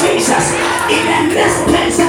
Jesus. In the next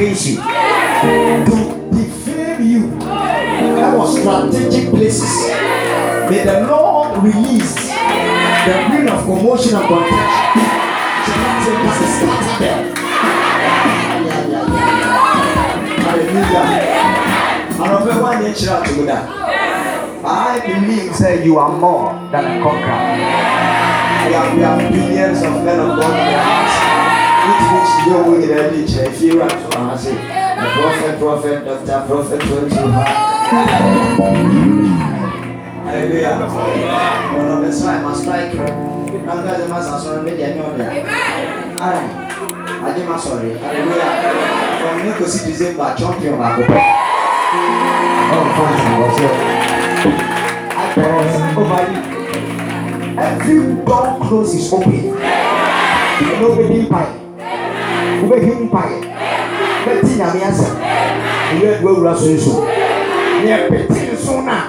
against you to defame you. That was strategic places. May the Lord release the wind of commotion and contention. I believe say you are more than a conqueror. We have, we have billions of men of God in the house. yɛ wo nyinaa di nkyɛn fie wa so prophet prophet doctor prophet twenty ha hallelujah ɔno bɛ sɔ ɛma strike nanka ɛdi ma sa sɔrɔ ne deɛ ne ɔdeɛ ayi adi ma sɔrɔ yi hallelujah from ne kosi december champion baako pɛ ɔn fan si wɔ so akpɔrɔ over you every door close is open nobody buy. Wobɛhwɛ mpaeɛ bɛte nyame asɛm ɛyɛ adu awura so. Nso neɛ pete nso no a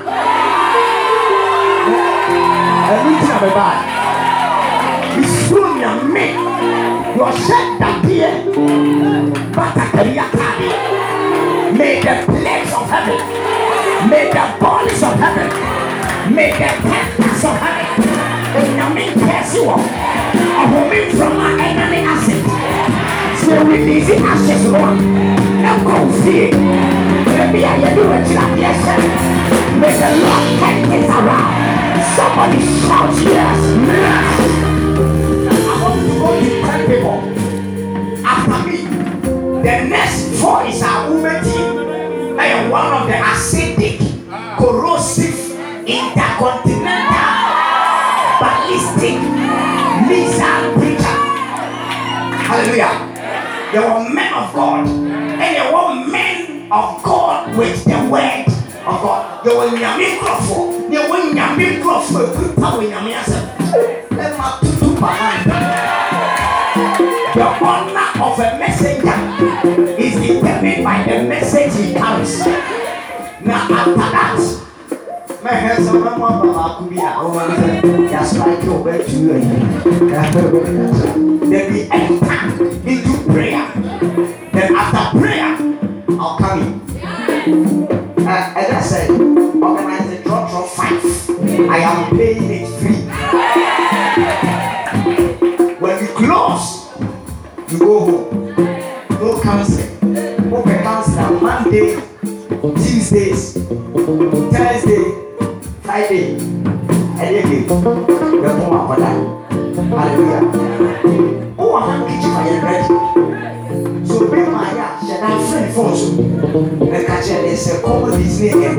ɛno nti na bɛbaa mesuro nyame deɛ ɔhyɛ dadeɛ batakari ataadeɛ May the plagues of heaven, may the bodies of heaven, may the temples of heaven, in the main person of homing from my enemy acid. So release ashes see. Maybe I do it like yes. May the Lord take this around. Somebody shout yes. Yes. I want to go to ten people after me. The next voice are women ɛyɛ one of the acidic corrosive intercontinental ballistic missile preacher hallelujah there were men of God and there were men of God with the word of God. There were nyame nkurɔfo there were nyame nkurɔfo ekuta wɔ nyame asɛm the honor of a messenger is determined by the message he carries. Now after that, my hands are my mom, I could be a your bed to you. Then we enter into prayer. Then after prayer, I'll come in. Uh, as I said, organize the draw draw five. I am paying it free. When we close, you go home. No counseling. Open counseling Monday, Tuesdays, Thursday, kọ́mọ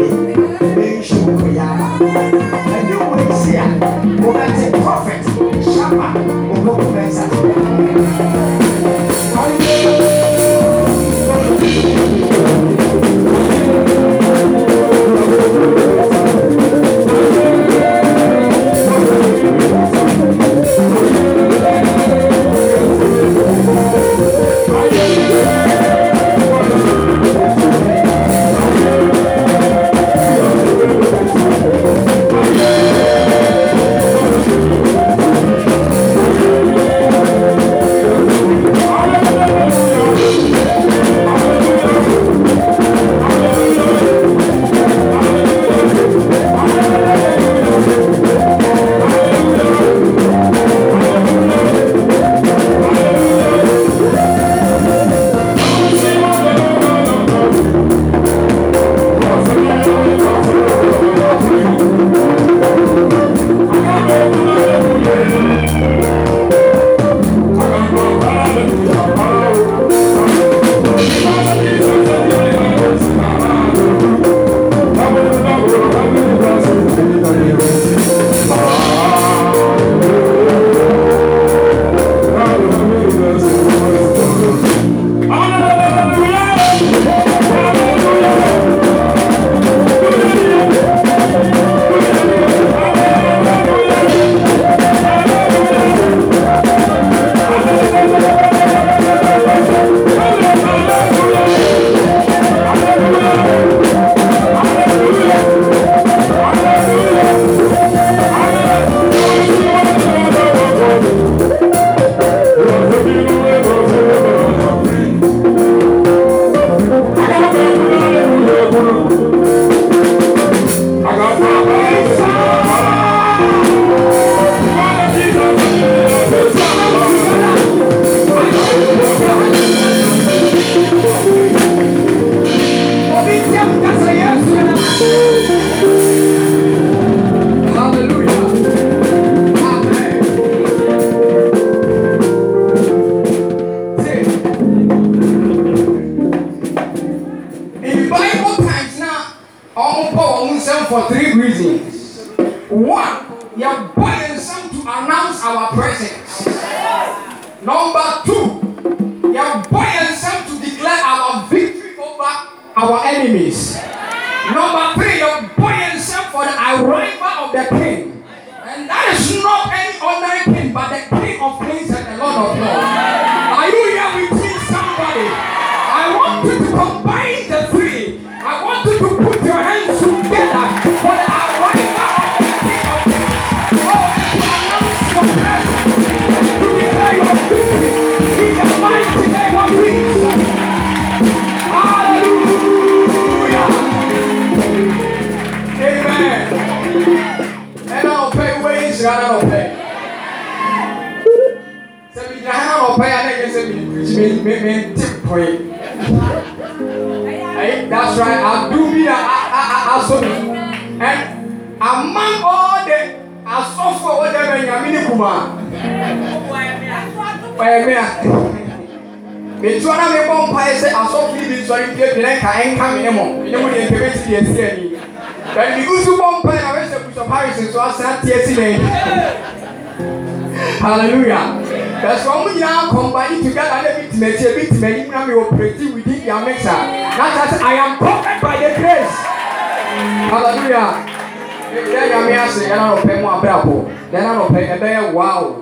yɛda nyame ase ɛna nɔpɛ mu abrabɔ na ɛna nɔpɛ ɛbɛyɛ wow.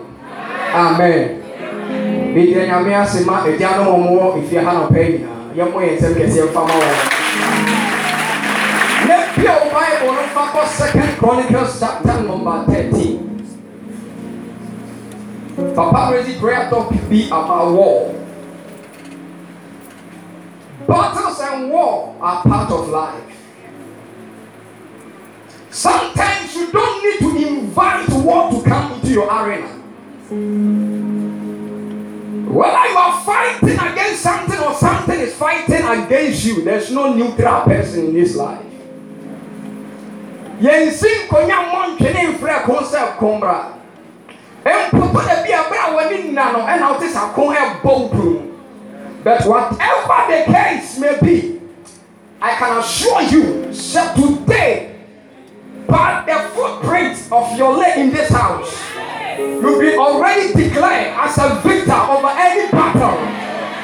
Amen. Yɛgyina nyame ase ma agya no mɔ mowɔ ɛfie ha nɔpɛ nyinaa. Yɛmmɔ yɛ nsɛm kɛseɛ mfa ma wɔ na bia wo bible no fa kɔ second chronicles chapter number 13 papa raising prayer topic be about war. Battles and war are part of life. Sometimes you don't need to invite war to come into your arena. Whether you are fighting against something or something is fighting against you, there's no neutral person in this life. Yɛnsi nkonya mmɔ ntwene mfrɛ ko sɛ kombra mpopo da bi abere a wɔne nna no ɛna wote sa but whatever the case may be i can assure you that today by the footprint of your leg in this house you be already declared as a victor over any battle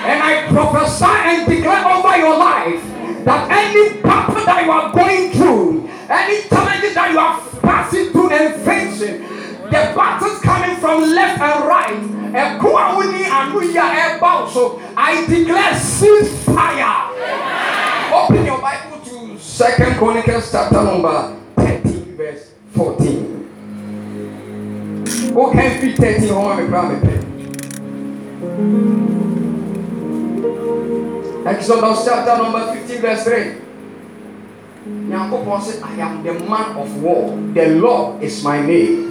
and i prophesy and declare over your life that any battle that you are going through any challenges that you are passing through and facing the battles coming from left and right. I declare cease fire. Open your Bible to Second Chronicles chapter number fourteen. O kàn fi thirteen mi kúrò mi pẹ̀. Exodus chapter number fifteen verse three. Nyankopɔn sɛ I am the man of war. The Lord is my name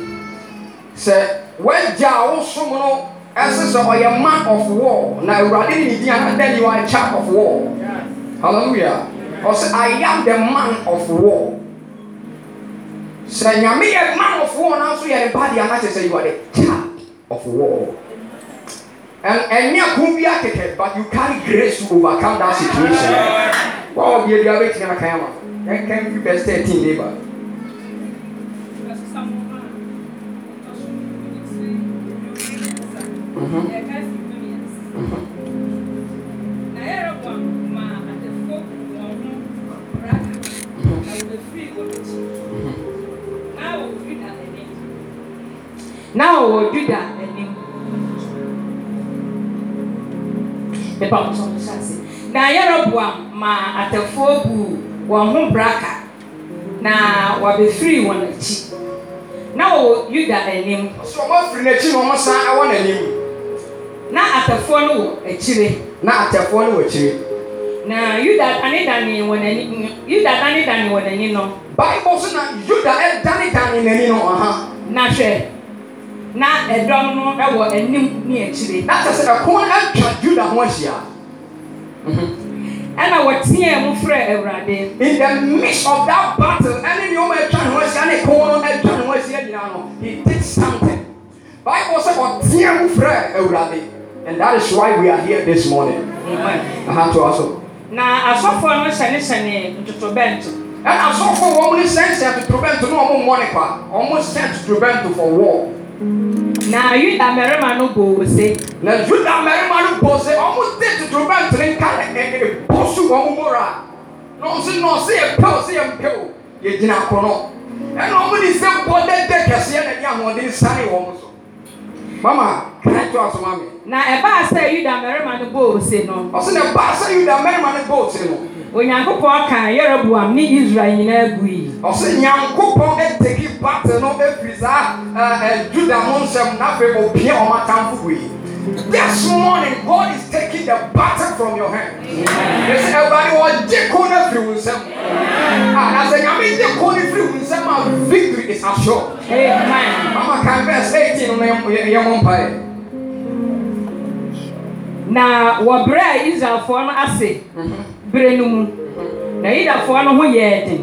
sɛ wagya a wosom no ɛse sɛ ɔyɛ man of war na awurade ne ne din ana then you are a child of war hallelujah ɔsɛ i am the man of war sɛ nyame yɛ man of war na nso yɛ ne ba deɛ ana kyerɛ sɛ you are the child of war. And ɛnyɛ ko bi akekɛ but you carry grace to overcome that situation. Wɔn wɔ bie bi a bɛtumi aka ama. Yɛnkan fi verse thirteen de ba. Na ɔwɔ juda anim nipa muso muso ase. Na yeroboam ma atɛfoɔ bu wɔn ho braka. Na wɔabɛfiri wɔn akyi na ɔwɔ yuda anim so wɔn afiri n'akyi na wɔn san ɛwɔ n'anim na atɛfoɔ no wɔ akyire na atɛfoɔ no wɔ akyire na yuda danedane wɔ n'ani yuda danedane wɔ n'ani no. Bible so na yuda ɛdanedane n'ani no ɔha na hwɛ na ɛdɔm no ɛwɔ anim ne akyire. Na kyerɛ sɛ ɛko atwa juda ho ahyia. Ɛna wɔteɛ mu frɛ awurade. In the midst of that battle ɛne nea ɔmo atwa ne ho ahyia ne ko no atwa ne ho ahyia nyinaa no he did something. Bible sɛ ɔteɛ mu frɛ awurade. And that is why we are here this morning. Amen. aha to aso. Na asɔfoɔ no hyɛne hyɛne ntotobɛnto ɛna asɔfo wɔn ne sɛnsɛn totorobɛnto na wɔn mmɔ ne kwa. Wɔn sɛn totorobɛnto for war na yuda mmarima no bɔ ose na juda mmarima no bɔ sɛ wɔn de totorobɛnto ne nka ɛ bɔ so wɔn mora na nso na yɛ pɛw sɛ yɛ mpɛw yɛ gyina kono ɛna wɔn de sɛ bɔ dɛdɛ kɛseɛ na ɛde ahoɔden sane wɔn so. Mama kan to asoma mi na ɛbaa sɛ yuda mmarima no bɔ ose no. Ɔsɛ na ba sɛ yuda mmarima no bɔ ose no. onyankopɔn ka yeroboam ne israel nyinaa gui ɔsɛ nyankopɔn ataki bate no afiri saa eh, eh, juda no nsɛm na afei ɔpia ɔmatamfo gui This morning, God is taking the battle from your hand. Yes, everybody was Jekona through himself. And I said, I mean, Jekona through himself, my victory is assured. Amen. Mama can verse 18 on your Now, what bread is our no ase mhm bere no mu. Na yudafoɔ no ho yɛɛ den.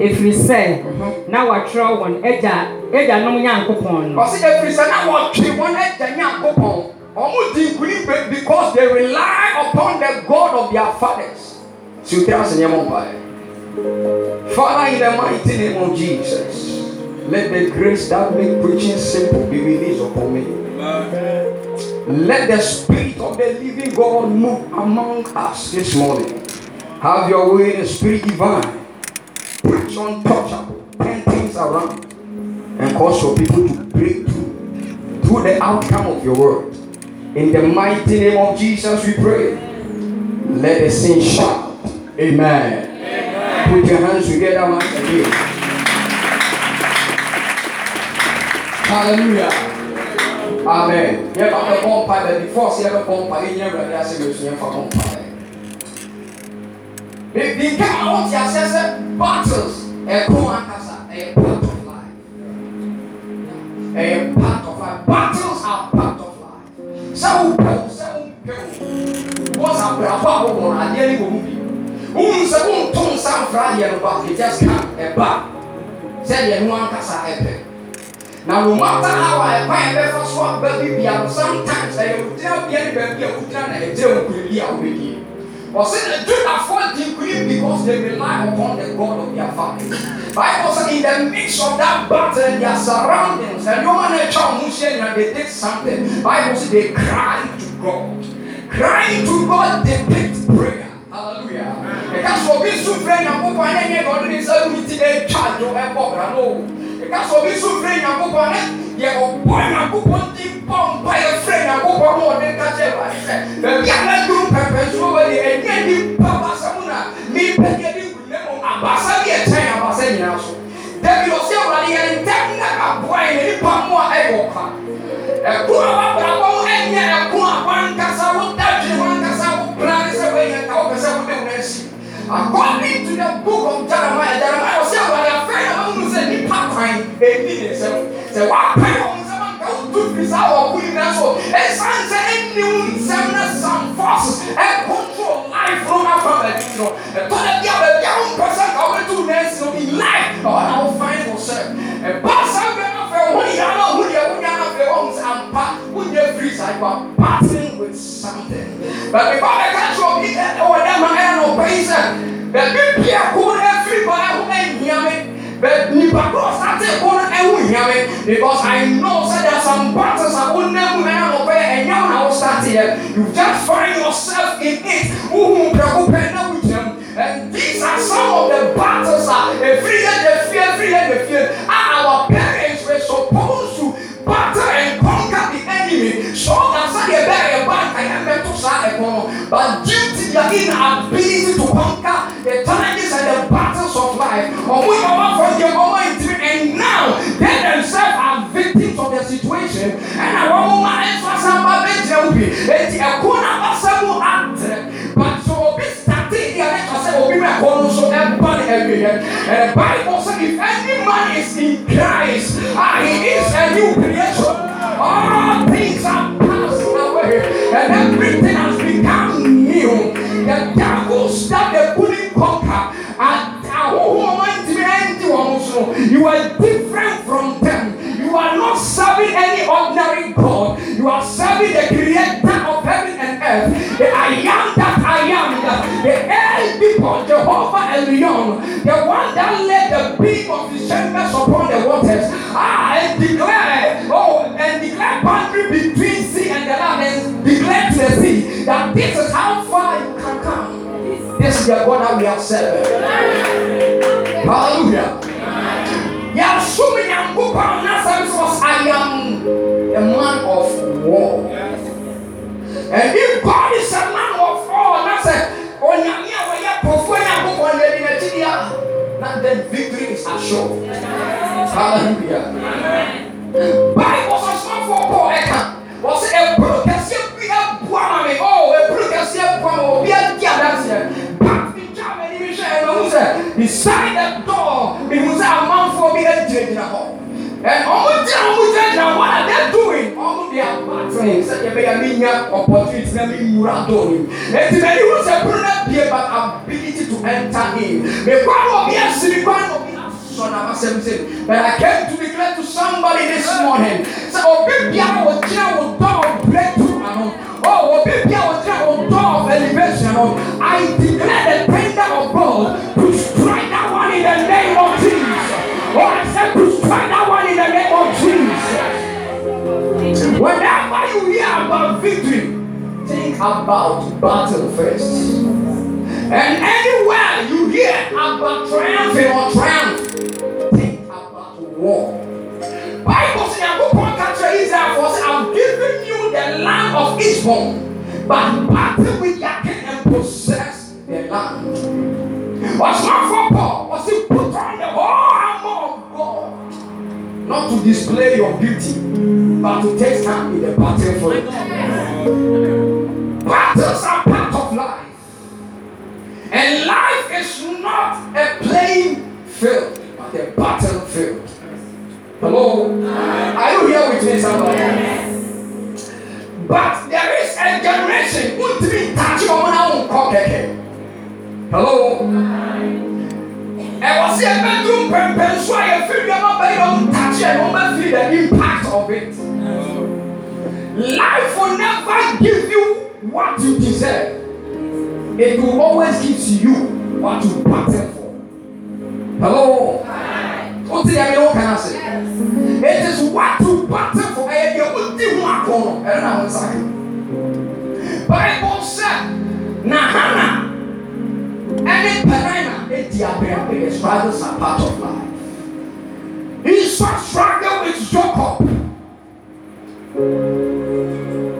Ɛfiri sɛ na wɔatwerɛ wɔn agya agyanom nyankopɔn no. Ɔsɛ efiri sɛ na wɔtwe wɔn agya nyankopɔn. Ɔmo di nkunim be- because they rely upon the god of their fathers. Si o tẹ ase nyɛ mo mpa yɛ father in the mighty name of jesus let the grace that make preaching simple be released upon me. Let the spirit of the living god move among us this morning have your way in the spirit divine preach untouchable turn things around and cause your people to break through through the outcome of your word. In the mighty name of Jesus, we pray. Let the saints shout. Amen. Put your hands together once again. Hallelujah. Amen. Yeah, but the bomb pie, the before see the bomb pie, you never have to say you for bomb pie. If biribi a wɔte ahyɛ sɛ battles ɛko ankasa ɛyɛ part of life ɛyɛ part of life battles are part of life sɛ wopɛw sɛ wopɛw wɔn sɛ abrabɔ a wɔwɔ no adeɛ ne wɔ mu bi wohu sɛ wonto nsa mfra adeɛ no ba it just come ɛba sɛdeɛ no ankasa ɛpɛ na no matter how I find the first one, baby, sometimes I will tell you, baby, I will tell you, I will tell you, I will tell you. Ɔsɛ na Judafoɔ di nkunim because they rely upon the God of their fathers. Bible said in the midst of that battle, their surroundings, and no man a child who said that they did something. Bible said they cried to God. Crying to God they depicts prayer. Hallelujah. Ɛka sɛ obi nso frɛ Nyankopɔn ɛnyɛ nyɛ ɔde ne nsa wu ti atwa dwo ɛbɔ Ɛka sɛ obi nso frɛ Nyankopɔn ne yɛ ɔbɔ Nyankopɔn ti bɔ mpa yɛ frɛ Nyankopɔn na ɔde ka kyerɛ Awurade sɛ baabi a na duru pɛpɛ nsuo wɔ de ɛnyɛ nipa abasa mu na nipa yɛ de wuli mu abasa bi ɛkyɛn abasa nyinaa so. Dabi ɔsɛ Awurade yɛ ntɛm na aboa yɛ nipa mu a ɛyɛ ɔka. Ɛko a wabrabɔ mu ɛnyɛ ɛko a wankasa wodadwene wankasa wopra ne sɛ wɔyɛ ka wopɛ sɛ wode wo asi. According to the book of Jeremiah, Jeremiah ɛni ne nsɛm. Sɛ wapɛ wɔn nsɛm anka wotu firi saa wɔ ɔko nyinaa so. Ɛsan sɛ ɛni wo nsɛm na some forces ɛcontrol life no afa baabi no. Ɛtɔ da bi a baabi a wompɛ sɛ nka wobɛtu wo nansi no in life na ɔna wo find yourself. Ɛba saa bɛ na afɛ wo nyinaa na wo deɛ wo nyinaa na afɛ wɔn sɛ ampa wo nyɛ free saa you are battling with something. But before the catch of it ɛwɔ dɛ ma ɛyɛ na ɔbɛ yi sɛ baabi bia ko no afiri ba ɛho ɛnyia hear me? Because I know so there are some battles I will never man obey and now I will start here. You just find yourself in it. And these are some of the battles that every year they fear, every year they fear. And ah, our parents were supposed to battle and conquer the enemy. So that's not a very bad thing. But due to their inability to conquer the challenges and the battles of life, or we come from your moment. Ɛna wɔn ma ɛnso asan ba bɛgyina wo bi eti ɛko na ɔsɛ mu atrɛ but so obi starte deɛ ɛka sɛ obi mɛ ɛkɔ no so ɛba ne ɛwie yɛ the bible say if any man is in Christ ah he is a new creation all things are passed away and everything has serving any ordinary God you are serving the creator of heaven and earth the I am that I am the, El people Jehovah and the one that led the beam of his chambers upon the waters. And declare, oh, and declare boundary between sea and the land, and declare to the sea that this is how far you can come. This is the God that we are serving. Hallelujah. Yasumi Nyankopɔn na sɛ was I a man of war. And if God is a man of war, na sɛ onyame a wɔyɛ pɔfoɔ Nyankopɔn na ɛdi n'akyi di a, na then victory is assured. Hallelujah. Bible sɛ sɔfoɔ Paul ɛka, wɔsɛ ɛburo kɛseɛ bi abua ma me, oh ɛburo kɛseɛ abua ma obi sɛ beside the door ehu sɛ amanfoɔ bi agyinagyina hɔ and ɔmo gyina ɔmo gyinagyina what are they doing ɔmo de abatene sɛdeɛ bɛyɛ mi nya opportunity na mi nwura door yi eti na ehu sɛ pono na bie but ability to enter in mekwa wɔ bi asiri kwan wɔ bi son of a Samson. But I came to declare to somebody this morning. So Obibia will tell will door of breakthrough. Oh, Obibia will tell will door of elevation. I declare that Whenever you hear about victory, think about battle first. And anywhere you hear about triumphing or triumph, think about war. Bible says, Yankopɔn ka kyerɛ Israel for say, I've given you the land of Ishmael, but battle with your and possess the land. What's for Paul? Was he put on the God? Not to display your beauty, but to take stand in the battlefield. Battles are part of life. And life is not a playing field, but a battlefield. Hello? Are you here with me, somebody? But there is a generation who didn't touch your own. Hello? Ɛwɔ sɛ ɛbɛduru mpɛmpɛn so a yɛfiri nneɛma bɛyɛ ɔmo takye a ɔmo afiri the impact of it. Life will never give you what you deserve. It will always give you what you battle for. Hello? O ti yẹ mi o kan ase it is what you battle for. Ɛyɛ deɛ o di ho akɔ no ɛyɛ na o nsa bible sɛ na hana ɛne penina edi abɛɛbɛ struggles are part of life esau struggle with jacob.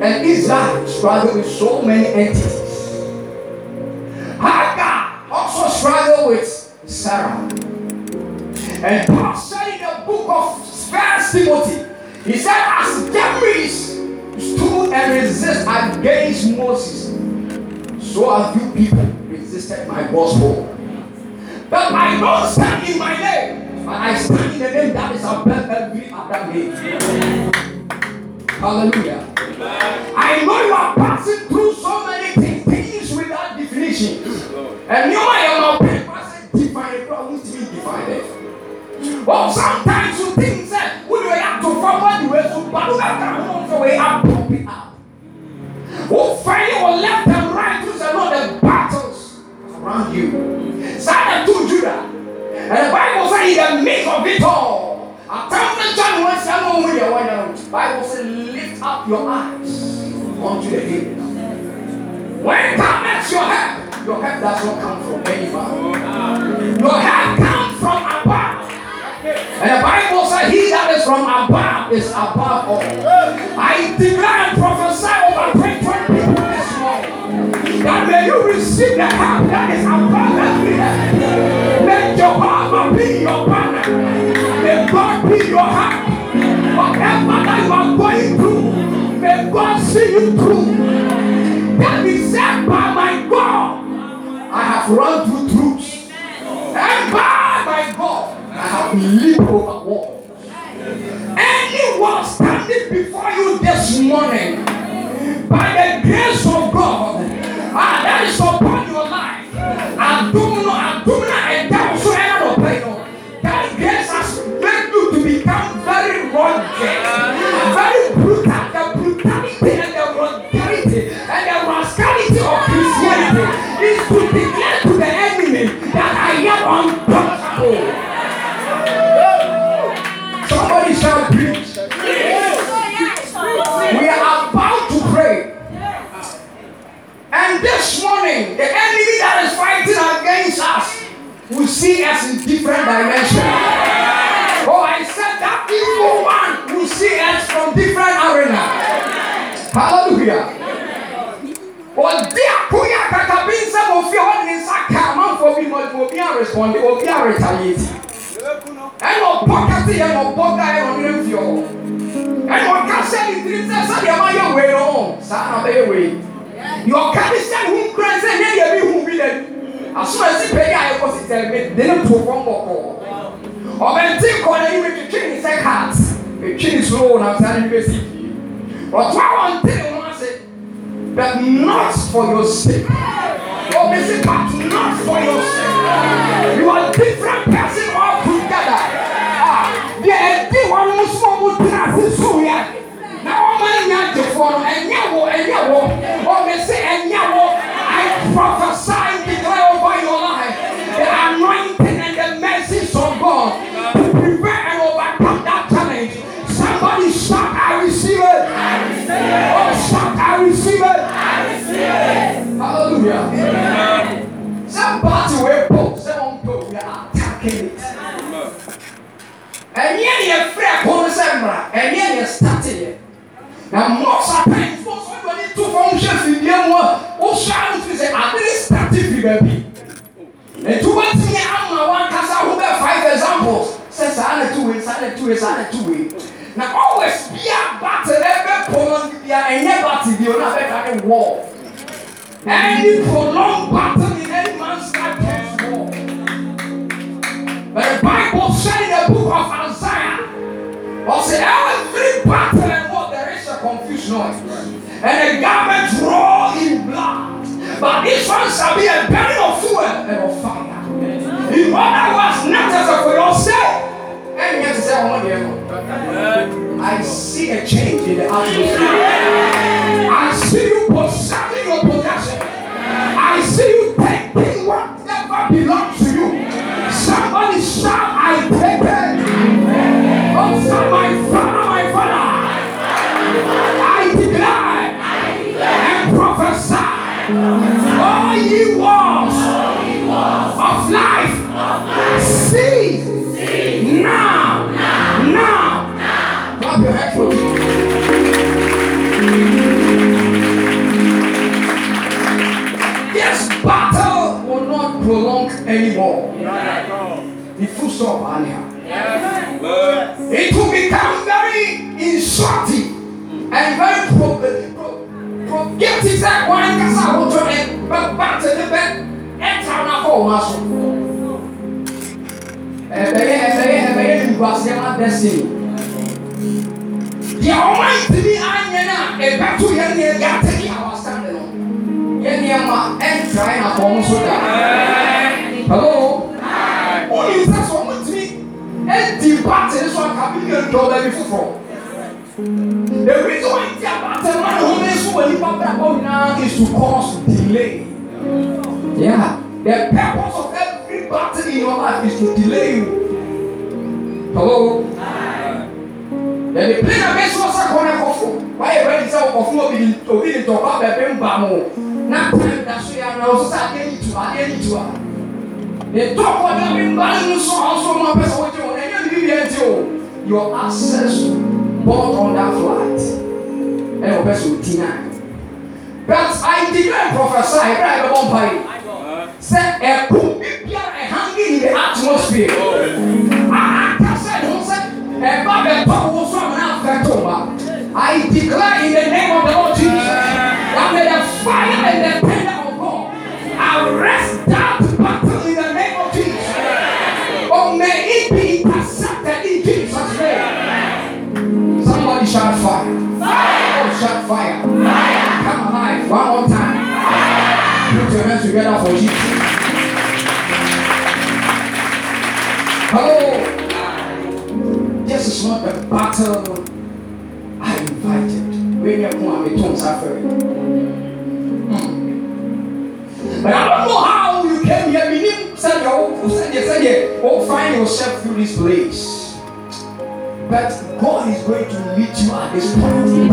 And israel struggle with so many entities. Hagar also struggled with sarah. And paul said in the book of first timothy he said as jeffries stood and resist against moses so have you people resisted my gospel. But I don't stand in my name, but I stand in the name that is above every other name. Hallelujah. I know you are passing through so many things, without definition. And you are not person define it, but to be defined. Well, sometimes you think that we will have to forward the way to, but we have to it up. Who find your left and around you. Psalm 2 Judah. And the Bible says in the midst of it all. Tell the John I know when you're one Bible says lift up your eyes unto the hill. When comes your help, your help does not come from anybody. Your help comes from above. And the Bible says he that is from above is above all. I declare and prophesy over 20 people this that may you receive the help that is help. Let Jehovah be your banner. May God be your help. Whatever that you are going through, may God see you through. That is said by my God. I have run through troops. And by my God, I have leaped over walls. Anyone standing before you this morning, by the grace of God, ah, that is upon your life. Aduno, adumna, morning, the enemy that is fighting against us will see us in different dimensions. Oh, I said that evil one will see us from different arena. Hallelujah. Ɔde akoya kakabi nsɛm ofi hɔ ne nsa ka amanfoɔ bi ma obi a responde obi a retaliate ɛna ɔbɔ kase yɛ na ɔbɔ da yɛ na ɔde ne fi hɔ ɛna ɔka sɛ ne tiri sɛ sɛdeɛ ɔma yɛ wei no saa na. Deɛ ɔka ne hyɛ ne ho nkura sɛ nyɛ deɛ bi hu bi na asom asi pɛ yi a yɛkɔ si tɛ me de ne to fam bɔkɔɔ. Ɔbɛnti kɔ n'anim etwitwi ne sɛ cat etwi ne soro na saa ne bɛ si fie. Ɔtɔ a wɔnte ne ho ase but not for your sake. Missy, but not for your sake. You are different Hallelujah. Amen. Some party where Paul, some people, we are attacking it. And yet, you're free, Paul Sembra, and yet you're starting it. Now, more sometimes, most people need two functions in their world. Who shall we say, at least 30 figure be? And to what me, I'm my one, because I will five examples. Says, I had two ways, I two ways, I two-way. Now, always be a battle, every Paul, and never to be on a better war. Any prolonged battle in any man's life comes war. But the Bible said in the book of Isaiah, or say every battle and war there is a confusion and the garment raw in blood. But this one shall be a burning of fuel and of fire. In other words, not as for yourself. And yet to say, oh, I see a change in the atmosphere. I see you possessing your. See you taking whatever belongs to you. Somebody shout, I take it. Oh, my father, oh, my father. I declare and prophesy. All ye walls of life, see now, now. Clap your hands for me. anymore. The full stop anyhow. It will become very insulting and very pro- pro- pro- that one can say, I want to back to the bed, and turn up for us. Ẹ̀bẹ̀yẹ ẹ̀bẹ̀yẹ ẹ̀bẹ̀yẹ nùgbà sí ẹ̀ má dẹ́sẹ̀ yìí. Deɛ ɔman tìmí anyɛ náà ɛbɛtu yɛn ní ɛgá tẹ̀lé àwọn asẹ́ndì nù. Yɛn ní ɛma ɛntra yɛn àpọ̀ ɔmo so dɔbɛli foforɔ ebi tó ń jẹ abatẹnua ni wọn bẹ sún wọn nípa bẹ́ẹ̀ bọ́ nyinaa is to cause delay. Yeah the purpose of every battle in your life is to delay you. Hello? Yẹni plena bẹ sún ọsẹ kọ́ náà kọ́fọ́ wáyé rẹ́dí sẹ́ ọkọ̀ fún obi obi ní tọ́ba bẹ̀bẹ̀ ń bà na time da so yà ọ̀sọ́sọ́ adé yìí tù adé yìí tù à ètò ọkọ̀ dàbí ń bá nínú sọ̀rọ̀ ọ̀sọ́ ọmọ pẹ̀sẹ̀ wọ́n jẹ́ wọn ẹ̀yẹ́ bíbí ẹ̀ ti o your access bought on that flight ɛna ɔbɛ so deny. Na but i declare prophesy ɛbɛrɛ a ɛbɛbɔ mpa yi sɛ ɛko biara hanging in the atmosphere. Aka sɛ ɛho sɛ ɛba bɛtɔ wo so amena afɛto ma i declare in the name of the lord jesus that may the fire and the thunder of god arrest that. Shout fire. Fire. Oh, shout fire. Fire. Come alive. One more time. Put your hands together for Jesus. Hello. This is not the battle I invited. When you come and tongue suffering. But I don't know how you came here. You didn't send your send your send your or find yourself through this place. But God is going to meet you at this point.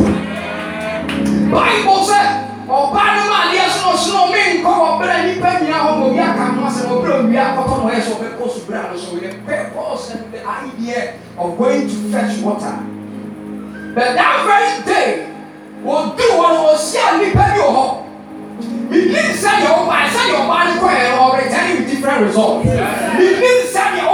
Bible says, ọba no mu adeɛ so na ɔsono mi nkɔ ɔbrɛ nipa nyinaa hɔ ma obi aka ho asɛm ɔbrɛ owi akɔtɔ na ɔyɛ sɛ ɔbɛkɔ so brɛ ano so yɛ purpose and the idea of going to fetch water. But that very day odu wɔn ɔsi a nipa bi wɔ hɔ mini sɛ deɛ ɔba sɛ deɛ ɔba no kɔ yɛ with different result mini sɛ deɛ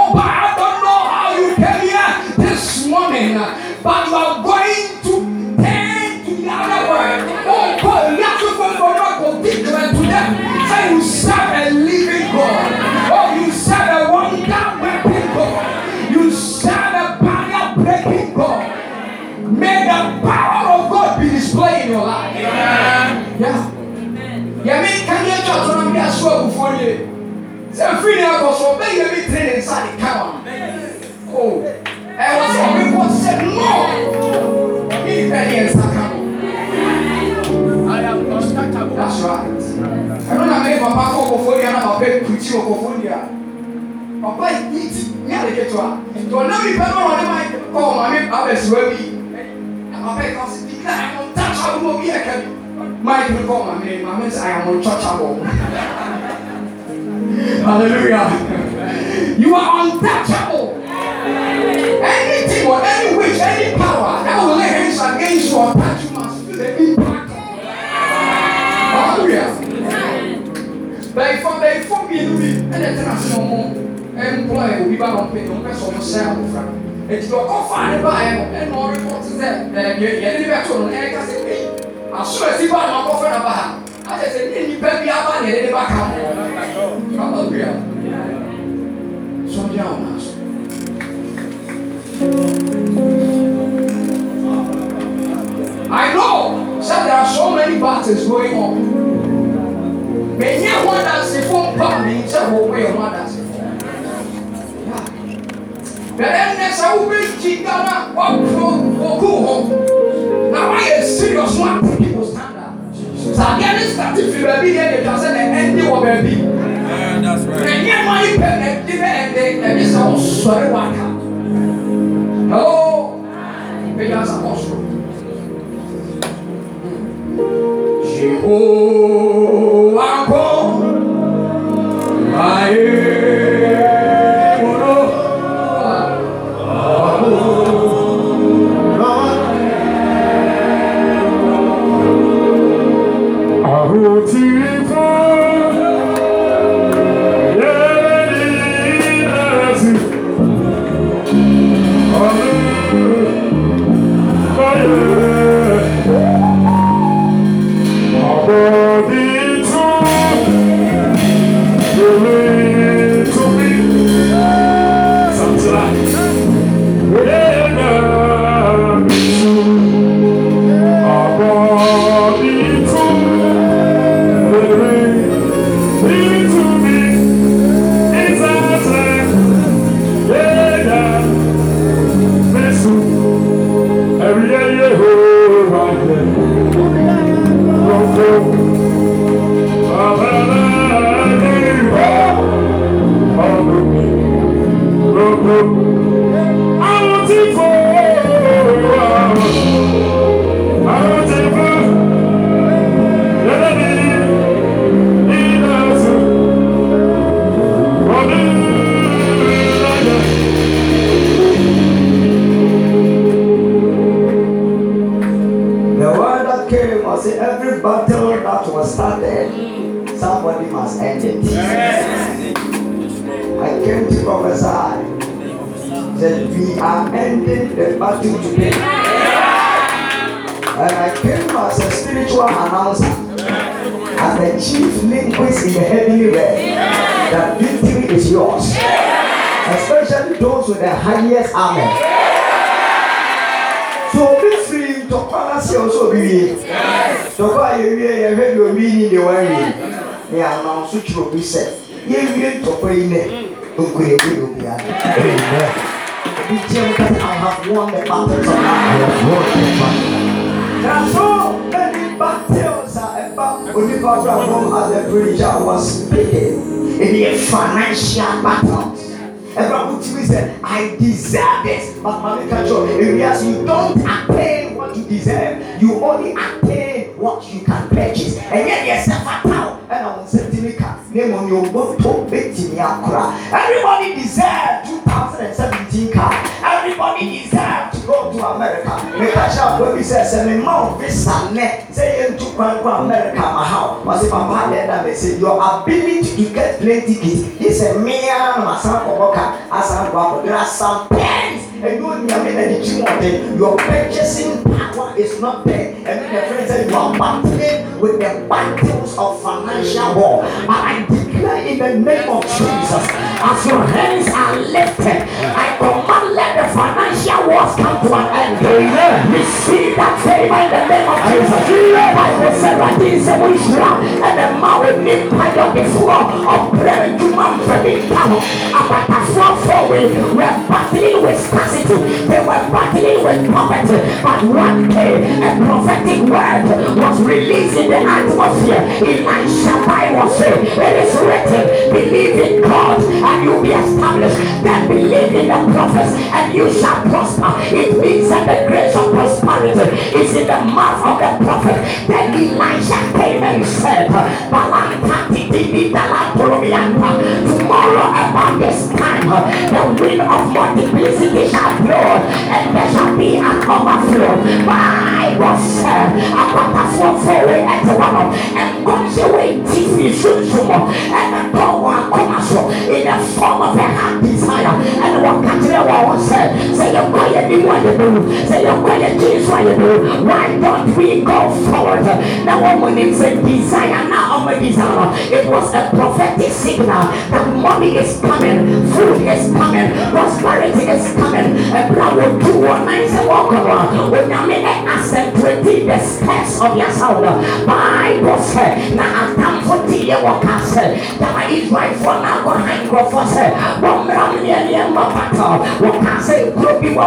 this but you are going to turn to the other world oh God you to go for your commitment to them. Say you serve a living God. Oh you serve a wonder working God. You serve a barrier breaking God. May the power of God be displayed in your life. Yeah. Yɛmi kanyɛ twa so na mi aso abufuo yie sɛ firi ne akɔ so ɔbɛ yɛ mi tiri ne nsa de ka wa o ɛwɔ sɛ ɔmi said, No! He fell here I am unstoppable. That's right. I don't have Papa Kokofodia, I'm a big Kuchi Kokofodia. Papa, eat. Me, I get to her. Don't let me pay to money. Oh, my name, I'm a sweaty. Papa comes, declare, I'm untouchable. Me, I call my name. My name is I am untouchable. Hallelujah. You are untouchable anything or any witch, any power that will lay hands against you or touch you must feel the impact. Hallelujah. They form, they form me and me, and then I say no more. Employer will be back on pay, no person will sell me from. Ètùtù ọkọ fa ne ba yẹn no ẹnna ọrẹ pọtù sẹ ẹ yẹn ní bẹ tó no ẹ kásẹ pé asọrọ ẹsẹ bá àwọn akọfẹ náà bá ha àti ẹsẹ ní nípa bí abá nìyẹn ní bá kà mọ. Hallelujah. Sọ́jà ọ̀nà. I know that there are so many battles going on. Many one that's the phone problem, it's a whole way of one that's the. But then there's a woman, she got a up from Goku. Now I am serious, one people stand up. So I get this that if you will be there, it doesn't end your baby. That's right. And yet, my pen, and the man, and the man, and and the man, and the man, Hello? Pegar's apostle. Jehovah God, my I america ma ha wo wɔse papa da me sɛ your ability to get plane ticket is a na masan kɔkɔ ka asan kɔ akɔ there are some pens and you nyame na ne kyi wɔde your purchasing power is not there. And then the friend said you are battling with the battles of financial war. But I declare in the name of Jesus as your hands are lifted wars come to an end. Amen. receive that favor in the name of Jesus. Bible said that this is a and the mountain in fire before of prayer to man for the power abatafoɔ forward were battling with scarcity. They were battling with poverty. But one day a prophetic word was released in the atmosphere. Elisha Bible said it is written believe in God and you'll be established. Then believe in the prophets and you shall prosper it means that the grace of prosperity is in the mouth of the prophet. Then Elisha came and said tomorrow about this time the wind of multiplicity shall blow and there shall be an overflow. Bible said apatafoɔ fɔwé ɛte hɔ no ɛnkɔmhyɛ wɔ eti fi sunsun ɛna tɔn wɔn akoma so in the form of a heart desire. Ɛna wɔn kakyere wɔn wɔn sɛ nimu ayɛ bɛwu sɛ yɛ kɔ yɛ jesu ayɛ bɛwu why don't we go forward? Na wɔn mo nim sɛ desire na ɔmo desire it was a prophetic signal that money is coming food is coming prosperity is coming. Ɛbla wo tu wɔn nan sɛ wɔn kɔ no a onyame ɛ accentuate the steps of your sound bible sɛ na atamfo ti yɛ wɔ ka sɛ dama israelfoɔ na akɔ han nkurɔfoɔ sɛ wɔmmra mo ne nneɛma bata wɔka sɛ kuro bi wɔ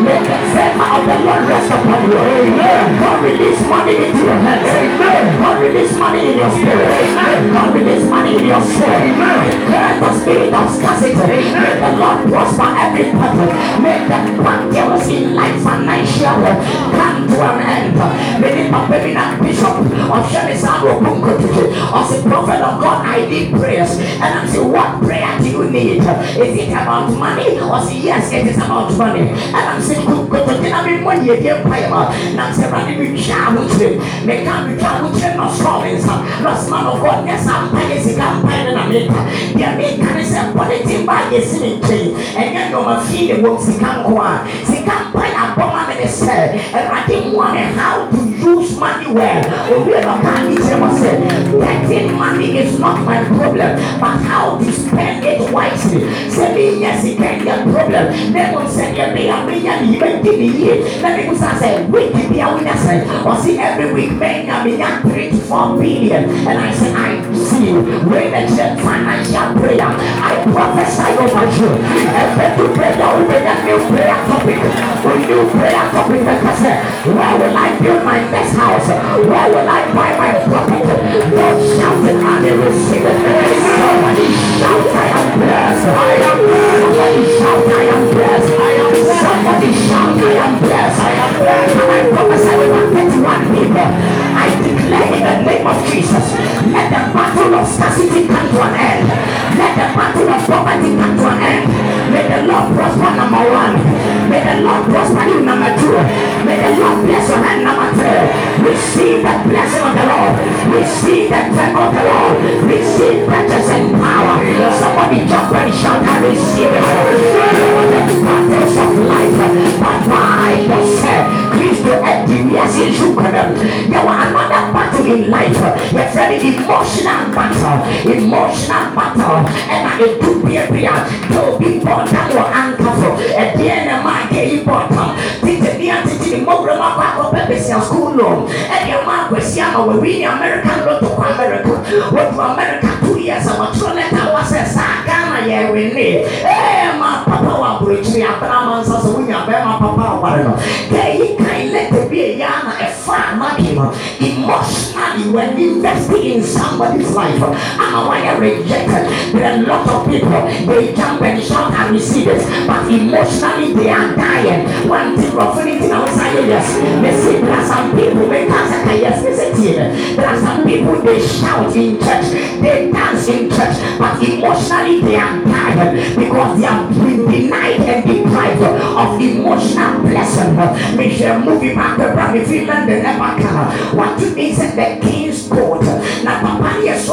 may the favor of the Lord rest upon you. Amen. God release money into your hands. Amen. God release money in your spirit. Amen. God release money in your soul. Amen. Declare the spirit of scarcity may the Lord prosper every person. May the battles in life financial come to an end may the papa be not bishop of Shemisano Bunkotutu or the prophet of God I need prayers and I'm saying what prayer do you need is it about money. Or say yes it is about money and I'm saying go go to dinner me money again pay ma and I'm saying running me jam with him me can me can with him no strongings lost man of God yes I'm paying si can pay na me ya me can say politics ba yes me pay and then no ma fee the work si can go on si can pay a bomb me say and I didn't want how to use money well obi ká ní ṣe wọ́n getting money is not my problem but how to spend it wisely sẹ́mi yẹ sika yẹ problem lẹ́nu sẹ́yẹ mi yà mi yà mi yẹ di mi yie lẹ́nu kúta sẹ́ week bi a wọ́n yà sẹ́ ọ̀sí every week mi yà three to four billion and I say I see wey the church financial prayer I prophesy over you ẹ̀fẹ̀ tó pray yà wọ́n yà new prayer topic wọ́n new prayer topic kẹ́kẹ́ sẹ́ where will I build my next house? Where will I buy my property? Don't shout it and they receive it. Somebody shout I am blessed I am blessed. Somebody shout I am blessed I am blessed. Somebody shout I am blessed I am blessed. And I prophesy with 31 people? I declare in the name of Jesus let the battle of scarcity come to an end. Let the battle of poverty come to an end. May the Lord prosper number one. May the Lord prosper you number two may the Lord bless your hand number three receive the blessing of the Lord. Receive the favor of the Lord. Receive riches and power somebody jump and shout I receive it the battles of life but Bible said Kristo ẹ̀dì wiase nsukkanam yẹ wọ another battle in life fẹ́ ni emotional battle emotional battle ẹ̀na edu biabia tó bi bọ̀ náà wọ ankafo ẹ̀dí ẹ̀ nà máa yẹ yí bọ̀ tán títí ní àtìtì ne mmɔborɔ mu akɔ akɔpɛ besia school loan ɛde ama akwasi ama wawi ne american lotto kɔ america. Wɔdu america two years a wɔtoro lɛta wɔ sɛ saa ghana yɛwene ɛɛ ma papa wɔ aborɔkyiri abena ma nsa sɛ wonya bɛrima papa aware no kɛyi kan lɛta bi a yɛa na ɛfa anake emotionally when investing in somebody's life. Ama wayɛ rejected. There are a lot of people they jump and shout and receive it but emotionally they are dying. One thing of anything outside yes they say there are some people they can't say yes they say TV. there are some people they shout in church they dance in church but emotionally they are dying because they have been denied and deprived of emotional blessing. Share movie back the brand and ever can what you mean said the king's now papa is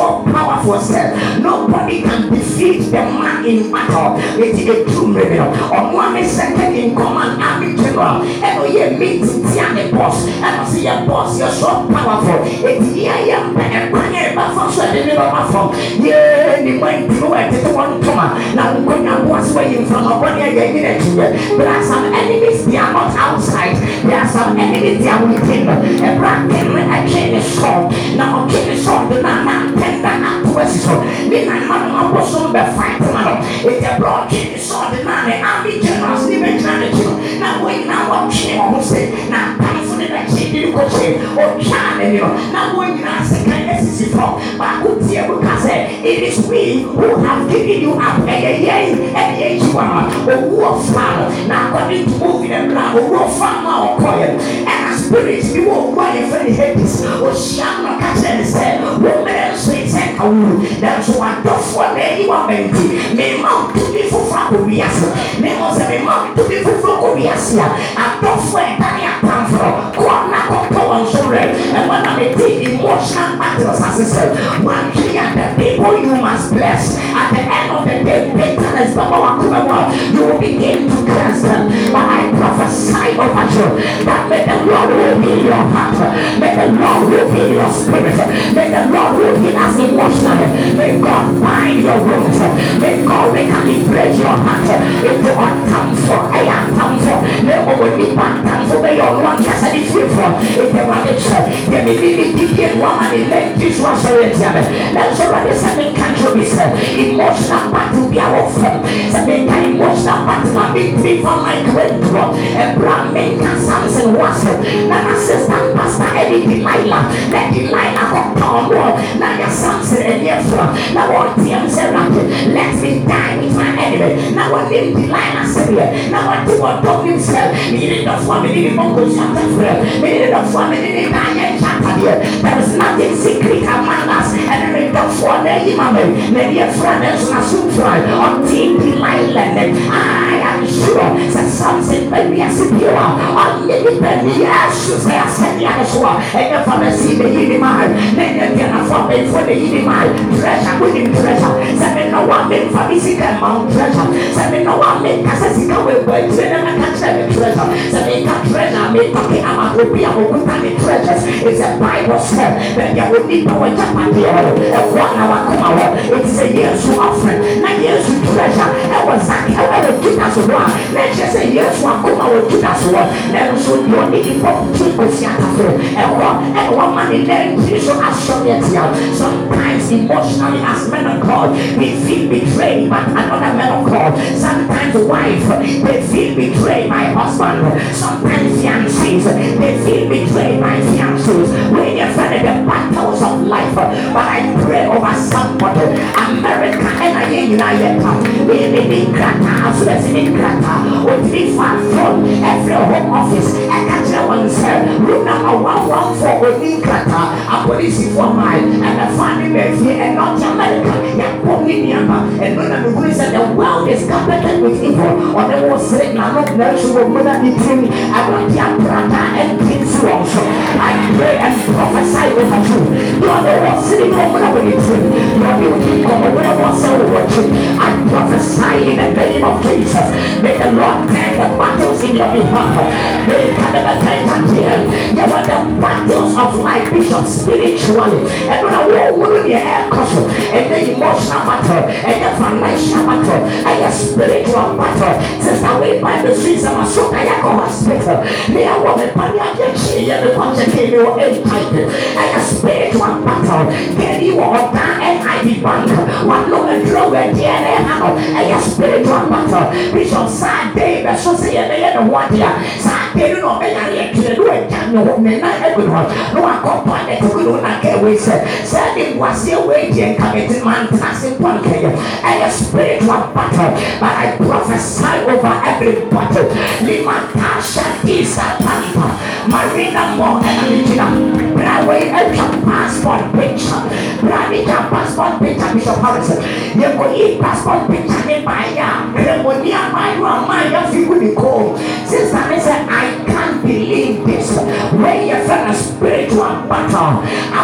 powerful sir nobody can defeat the man in battle. It is a true miracle. Or one second in command army general. We are meeting the boss. And I see your boss you're so powerful. It's here I am and it back from so phone yeah the mind to it to one come now when I was waiting from a body again there are some enemies they are not outside. There are some enemies they are within. A bracket a chain is strong now a chain is strong the man tender us so the man was on the fight man. It's a broad chain is strong the man army generals the man now when now what chain was it now powerful in that chain you go say or can you know. Now when you ask the kind of sisi from but who tie we ka say it is we who have given you up. Eh eh eh you are owu of flower now according to movie them now owu of flower or coil and spirit bi wɔ owó ayɛ fɛ ne hades ohyia no ka kyerɛ ne sɛ wɔn mmerɛ nso yi sɛ na tuwatofua beli wa bengi mema utulivu vwako biasa nemoze mema utulivu ya tamvro kuona kopa atamforɔ kɔɔ na kɔtɔ wɔn so rɛ ɛwɔ na mɛ ti emotional battles asesɛ one three and the people you must bless. At the end of the day bitterness mu a you will begin to curse them. But I prophesy over you that may the Lord heal your heart. May the Lord heal your spirit. May the Lord heal us emotionally may God bind your wounds. May God recalibrate your heart. Into a thankful I am thankful na mmom nipa ntamfo bɛyɛ ɔno ankasa ne fiefoɔ ɛdɛ wade kyerɛ deɛ mede ne didie no ama ne lɛnti so asɔre atia me nanso wade sɛ menka nkyerɛ bi sɛ emotional battle bi a wɔfam sɛ menka emotional battle a mentimi fa microentorɔ ɛbra menka samson ho asɛ na n'asistant pastor ɛde delilah na delilah kɔtɔn no na yɛ samson ani afura na wɔnteɛm sɛ rate let me die with my enemy na wɔnim delilah sɛdeɛ na wɔde wɔdɔm nim sɛ meyere dɔfoɔ mede ne bɔnkɔ hyɛntafrɛ meyere dɔfoɔ mede There is nothing secret among us. And we don't for the imam. Maybe a friend is not so delilah ne I am sure sɛ samson bɛwiase bio a ɔnyɛ nipa ni yesu sɛ asɛdeɛ no so a ɛnyɛ famasi bɛyi ne ma na ɛnyɛ deɛnafoɔ abɛyifoɔ na yi ne ma treasure wonim treasure sɛ menɔ wa memfa me sika ma wo treasure sɛ menɔ wa menka sɛ sika wɔ abu akyire na mɛka kyerɛ me treasure sɛ meka treasure metɔke ama obi a wɔkuta ne treasures it's a bible said baabi a onipa wɔgyapadeɛ hɔ ɛhɔ na wakoma hɔ ɛti sɛ yesu offering na yesu treasure. Ɛwɔ zake ɛwɔ wɔ judas hɔ a na ɛkyerɛ sɛ yesu akoma wɔ judas hɔ nanso deɛ ɔne nipa ti osi ataforo ɛhɔ ɛna wɔma ne nantiri so asɔre atia sometimes emotionally as men of God we feel betrayed by another man of God. Sometimes wife they feel betrayed by husband. Sometimes fiancés they feel betrayed by fiancés. When you're fighting the battles of life. But I pray over somebody. America and I hear United we with three far from every home office and catch the one sir room number one one four with in Grata a police for mine and the family here and not America yeah only and none of the police the world is covered with evil or there was saying I'm not natural mother eating about your brother and I pray and prophesy over you. you are the one sitting whatever you drink you are the king of whatever soul watching I prophesy in the name of Jesus. May the Lord turn the battles in your behalf. May the Lord turn the battles of life bishop spiritually. And when I ɛno na wɔworo deɛ ɛɛkɔ so ɛnyɛ emotional battle ɛnyɛ financial battle ɛyɛ spiritual battle. Sister wei by the streets of asoka yɛkɔ hospital ne yɛwɔ me pa ne adeɛ kyee yɛ me kɔkyɛ kee me wɔ ɛntype ɛyɛ spiritual battle kɛni wɔ ɔdaa NIB bank. Wano aduro wɔ ɛdeɛ ne ha no ɛyɛ spiritual battle bishop saa day bɛso sɛ yɛbɛyɛ ne ho adeɛ saa day no na ɔbɛyare ɛtwerɛ ne wɔagya ne ho ne nan agu ne hɔ na wakɔ pɔnet gu ne ho na ka wei sɛ sɛ de boaseɛ wei deɛ nka mete mantena se mpɔ nkɛyɛ ɛyɛ spiritual battle but I prophesy over every battle limatasha disa pampa marina mo ɛna megyina bra wei atwa passport picture bra megya passport picture bishop harrison yɛkɔyi passport picture ne baayɛ a kremoni amaayewa amaayɛ fi gu ne kɔn sister ne sɛ I can't believe this when you feel a spiritual battle a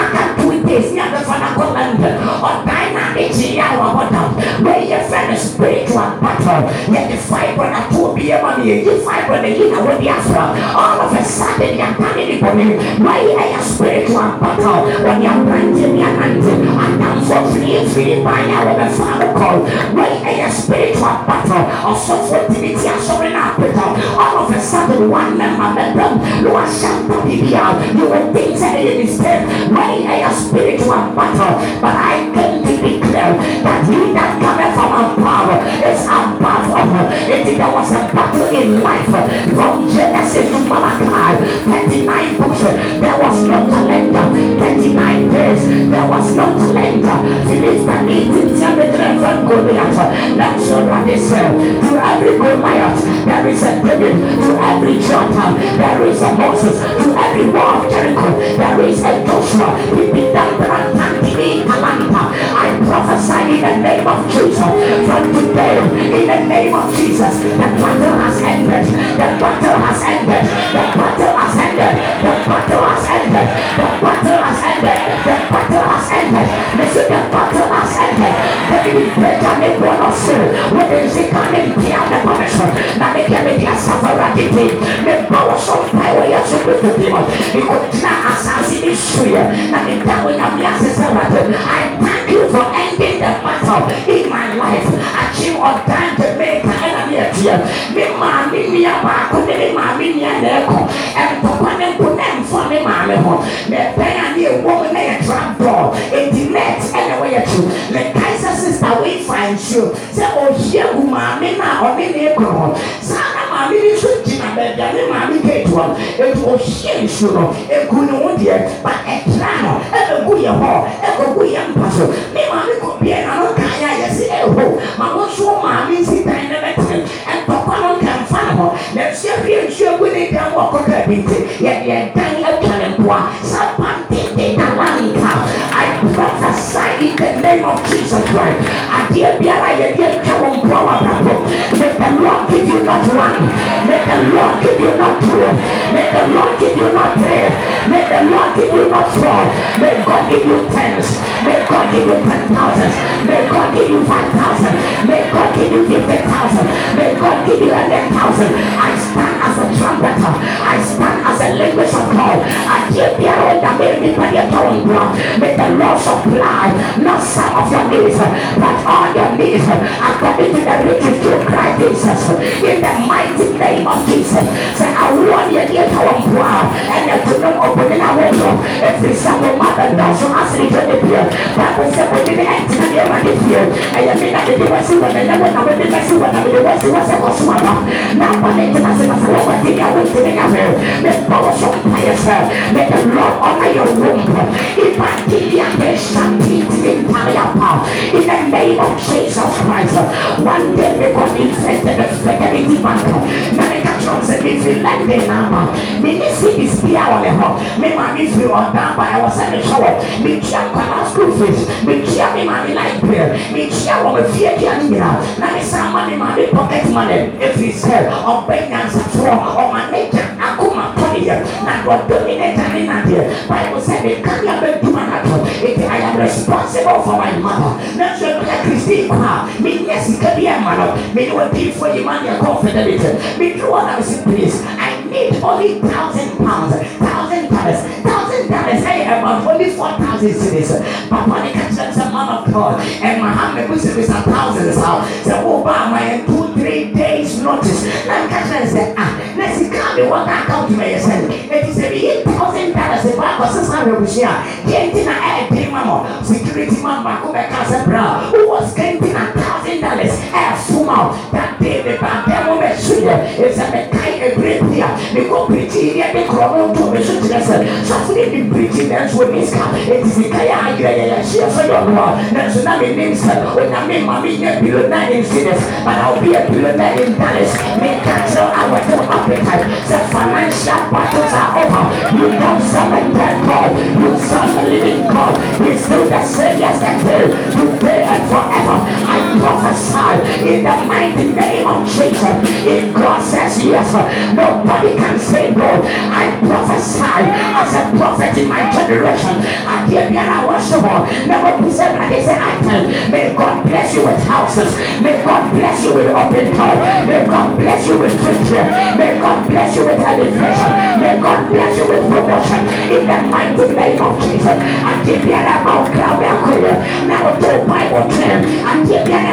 aka two days ne abɛfa no akɔ london ɔdan na ɛkyi yɛ a wabɔda when you feel a spiritual battle yɛde fibre na to obi yɛ ma no yɛyi fibre na yi na wɔde afra all of a sudden yɛadane ne bɔne why ɛyɛ spiritual battle when you're branching wɔde aberanteɛ bi anante adamfo firiefiri ban a wɔbɛfa no kɔl why ɛyɛ spiritual battle? Ɔsɔfo timi ti asɔre no apeta all of a sudden one member bɛbɛm na wahyɛ bibia you will think that it is dead why ɛyɛ spiritual battle but I came to declare that he that cometh from above is above all. If there was a battle in life from Genesis to Malachi 39 books there was no talent 39 days there was no talent Philistine meeting Timothy from Goliath. That's they said. To every Goliath there is a David. To every Jonathan there is a Moses. To every war of Jericho there is a Joshua. He beat the Talanta I prophesy in the name of Jesus from today in the name of Jesus. The battle has ended. The battle has ended. The battle has ended. The battle has ended. The battle has ended. The battle has ended. Listen the battle has ended. David Benjamin Bonosu with the Zikanin Piana Commission na me kemi dia safara dite me bawo so pai wa ya so pe pe mo e ko na asasi ni suye na me dawo na me asese God. I thank you for ending the battle in my life. Achieve on time to make time yet. Me mami ni aba kone me mami ni aneko. And papa ne kone mfa me mami ho. Me pena ni ewo me a ye trap door. E di net ene we ye tu. Me kaisa sister we find you. Se oh, o hie u mami na o me ne ko. Sana mami ni tu yɛne maame ketewa no ɛti ɔhyɛ nsu no ɛgu ne ho deɛ ba ɛtra no ɛbɛgu yɛ hɔ ɛkɔgu yɛ mpa so. Ne maame kɔ bia na no kaa yɛ a yɛse ɛho ma wo nso maame nsi dan ne bɛtene ɛntɔkwa no nkɛmfa ne hɔ na nsu ahwie nsu agu ne dan wɔ kɔtɔ abi nti yɛde ɛdan atwa ne mpoa. Saa de na lanka I prophesy in the name of Jesus Christ. Mpoa wa brabɔ may the Lord give you not one. May the Lord give you not two. May the Lord give you not three. May the Lord give you not four. May God give you tens. May God give you ten thousand may God give you five thousand. May God give you fifty thousand. May God give you hundred thousand. I stand as a trumpeter. I stand as a language of God. Adeɛ biara ɔda mɛ nipa deɛ twa wo mpoa may the Lord supply not some of your needs but all your needs according to the riches through Christ Jesus in the mighty name of Jesus say I want you to wo mpoa ɛnɛ to no ɔbɔne na wo no ɛfiri sɛ wo ma bɛda so asere twa ne bia bible sɛ wode ne ɛntena ne ɛwade fie ɛyɛ me na mede wasi wɔ ne nɛ wɔ na mede bɛsi wɔ na mede wasi wɔ sɛ kɔso aba na abɔne ntena se na sɛ wɔwɔde ne awɔntene nyame mebɔ wo so mpaeɛ sɛ may the Lord honor your womb Ipantilia Pesantiti Pariapa in power. In the name of Jesus Christ one day we got infected the fertility bank America Jones and if you like the number me ni see this bia wɔ me hɔ me ma mi fi ɔdan ba ɛwɔ sɛ me tua nkwadaa school fees me tua me mi light bill me tua wɔ me fie aduane nyinaa na me ma me ma pocket money efiri sɛ ɔbɛ nyansafoɔ ɔma ne gya akoma tɔ ne ɔdɔ mi ne gya ne nadeɛ bible me mi abɛ duma na to eti I am responsible for my mother na nso ɛno yɛ kristi kɔ a me nyɛ sika bi ɛma no me ne wa di fo yi ma ne ɛkɔ fidelity me me si please I need only thousand pounds, thousand dollars, thousand dollars. Hey, about only four thousand cities. But when it comes the man of God, and Muhammad was with a thousand how. So Obama in two, three days notice. And said, ah, let's see, come the one account to my me. It is a thousand dollars. I a son of Lucia, getting a head, mama, security man, Marco Becasa Brown, who was getting a thousand dollars. Air Fuma, that day, the Bandemo Messuya, is a. We go pretty, and the Crown to me, so so they be preaching that's what is coming. It is the Kaya, she has a young one. That's not my name. When I mean, mommy, a billionaire in cities, but I'll be a billionaire in Dallas. Make cancel our full appetite. The financial battles are over. You don't summon that God. You serve the living God. He's still the same yesterday, today, and forever. I prophesy in the mighty name of Jesus. If God says yes, nobody can say no. I prophesy as a prophet in my generation. I me and I worship Never be said like they say I can. May God bless you with houses. May God bless you with open door. May God bless you with victory. May God bless you with elevation. May God bless you with promotion. In the mighty name of Jesus. I give you an amount of Now to Bible term. I give you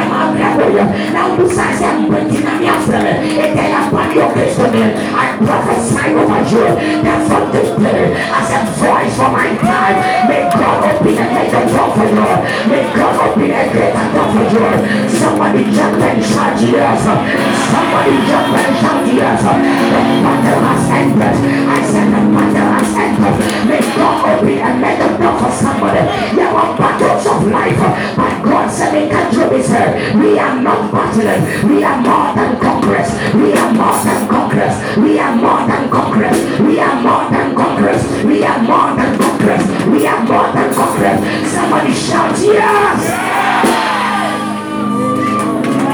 I prophesy over you that from this day a voice for my time. May God open a greater for you. May God open a greater for you. Somebody jump and shout yes. Somebody jump and shout yes. The battle has ended. I said the battle has ended. May God open a greater for somebody. There are battles of life. But God said in control is We are not battling. We are more than conquerors. We are more than conquerors. We are more than conquerors. We are more than conquerors. We are more than conquerors. We are more than conquerors. Somebody shout yes.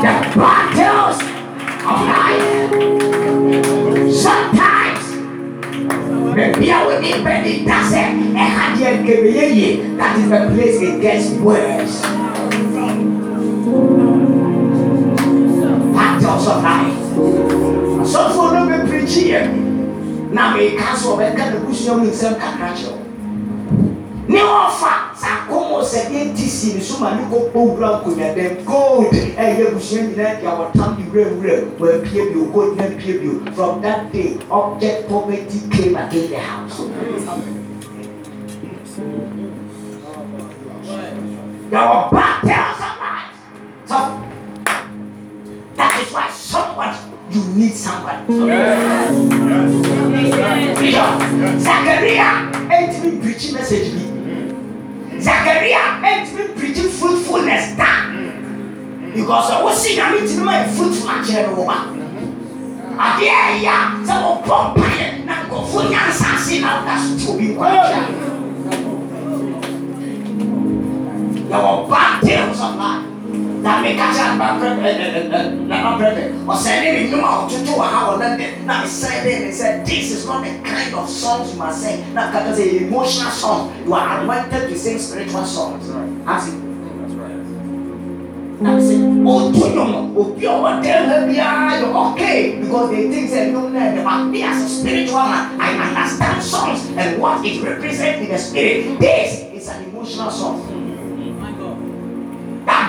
The battles of life. Sometimes maybe I will need Benny Tasset and Hadian Kebeye. That is the place it gets worse. Factors of life. So for no be preach here. Na me kaso be ka de kusi yo nsem kakra New Ne ofa sa komo se de tisi ni so ma ni ko powura ko nya dem gold e ye kusi ni na ya watam di wure wure wa pie bi o gold na pie bi o. From that day object poverty came against the house. There were battles That is why someone, you need someone. Yes. Yes. Yes. Zachariah ain't been preaching message me. Zachariah ain't been preaching fruitfulness that. Because I was seeing I mean to my fruitful action woman. adeɛ a ɛyɛ a sɛ wɔbɔ mpaeɛ na nkɔfoɔ nya nsase na woda so to obi nkwankyia na wɔba ntɛm sɛ maa meka kyerɛ nanabrɛdɛ ɔsɛ ne nnwom a ɔtoto wɔ ha wɔ london na mesɛe de ne sɛ this is not the kind of songs you must sing. Na kaka sɛ emotional song. You are anointed to sing spiritual songs. Ase na sɛ ɔto nnwom obi a dɛm ha biara yɛ okay. Because they think sɛ nnwom na ɛdɛ but me as a spiritual man I understand songs and what it represents in the spirit. This is an emotional song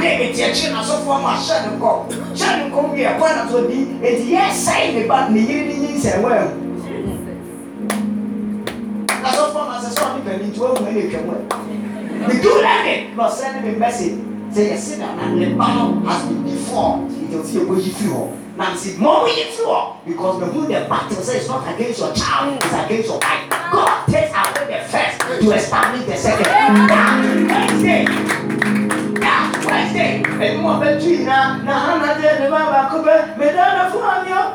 ade eti akyire na asɔfo ama ahyɛ ne nkɔ hyɛ ne nkɔ wie ɛkɔ na so di. Eti yɛ sɛn ne ba ne yiri ne nyi nsɛn wɛ mu asɔfo ama sɛ sɛ ɔne pɛni nti wɔn mu ɛna etwa mu ɛ ne do lɛni na ɔsɛn ne mi mɛsɛg sɛ yɛ si na na ne ba no has been deformed eti o ti yɛ kɔ yi fi hɔ na nsi mɔ yi fi hɔ because the who the battle say it's not against your child it's against your wife God takes away the first to establish the second. Now Wednesday. Nahana,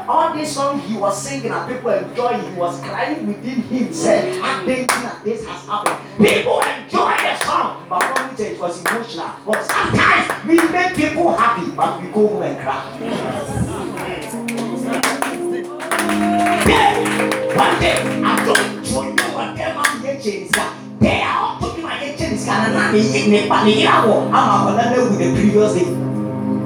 all this song he was singing and people enjoying, he was crying within himself. And then this has happened. People enjoy the song, but we say it was emotional. But sometimes we make people happy, but we go home and cry. Then, one day, I don't know what them are. They are all talking about change. Kana na ne ne pa ne yira wo ama akwadaa na ewu the previous day.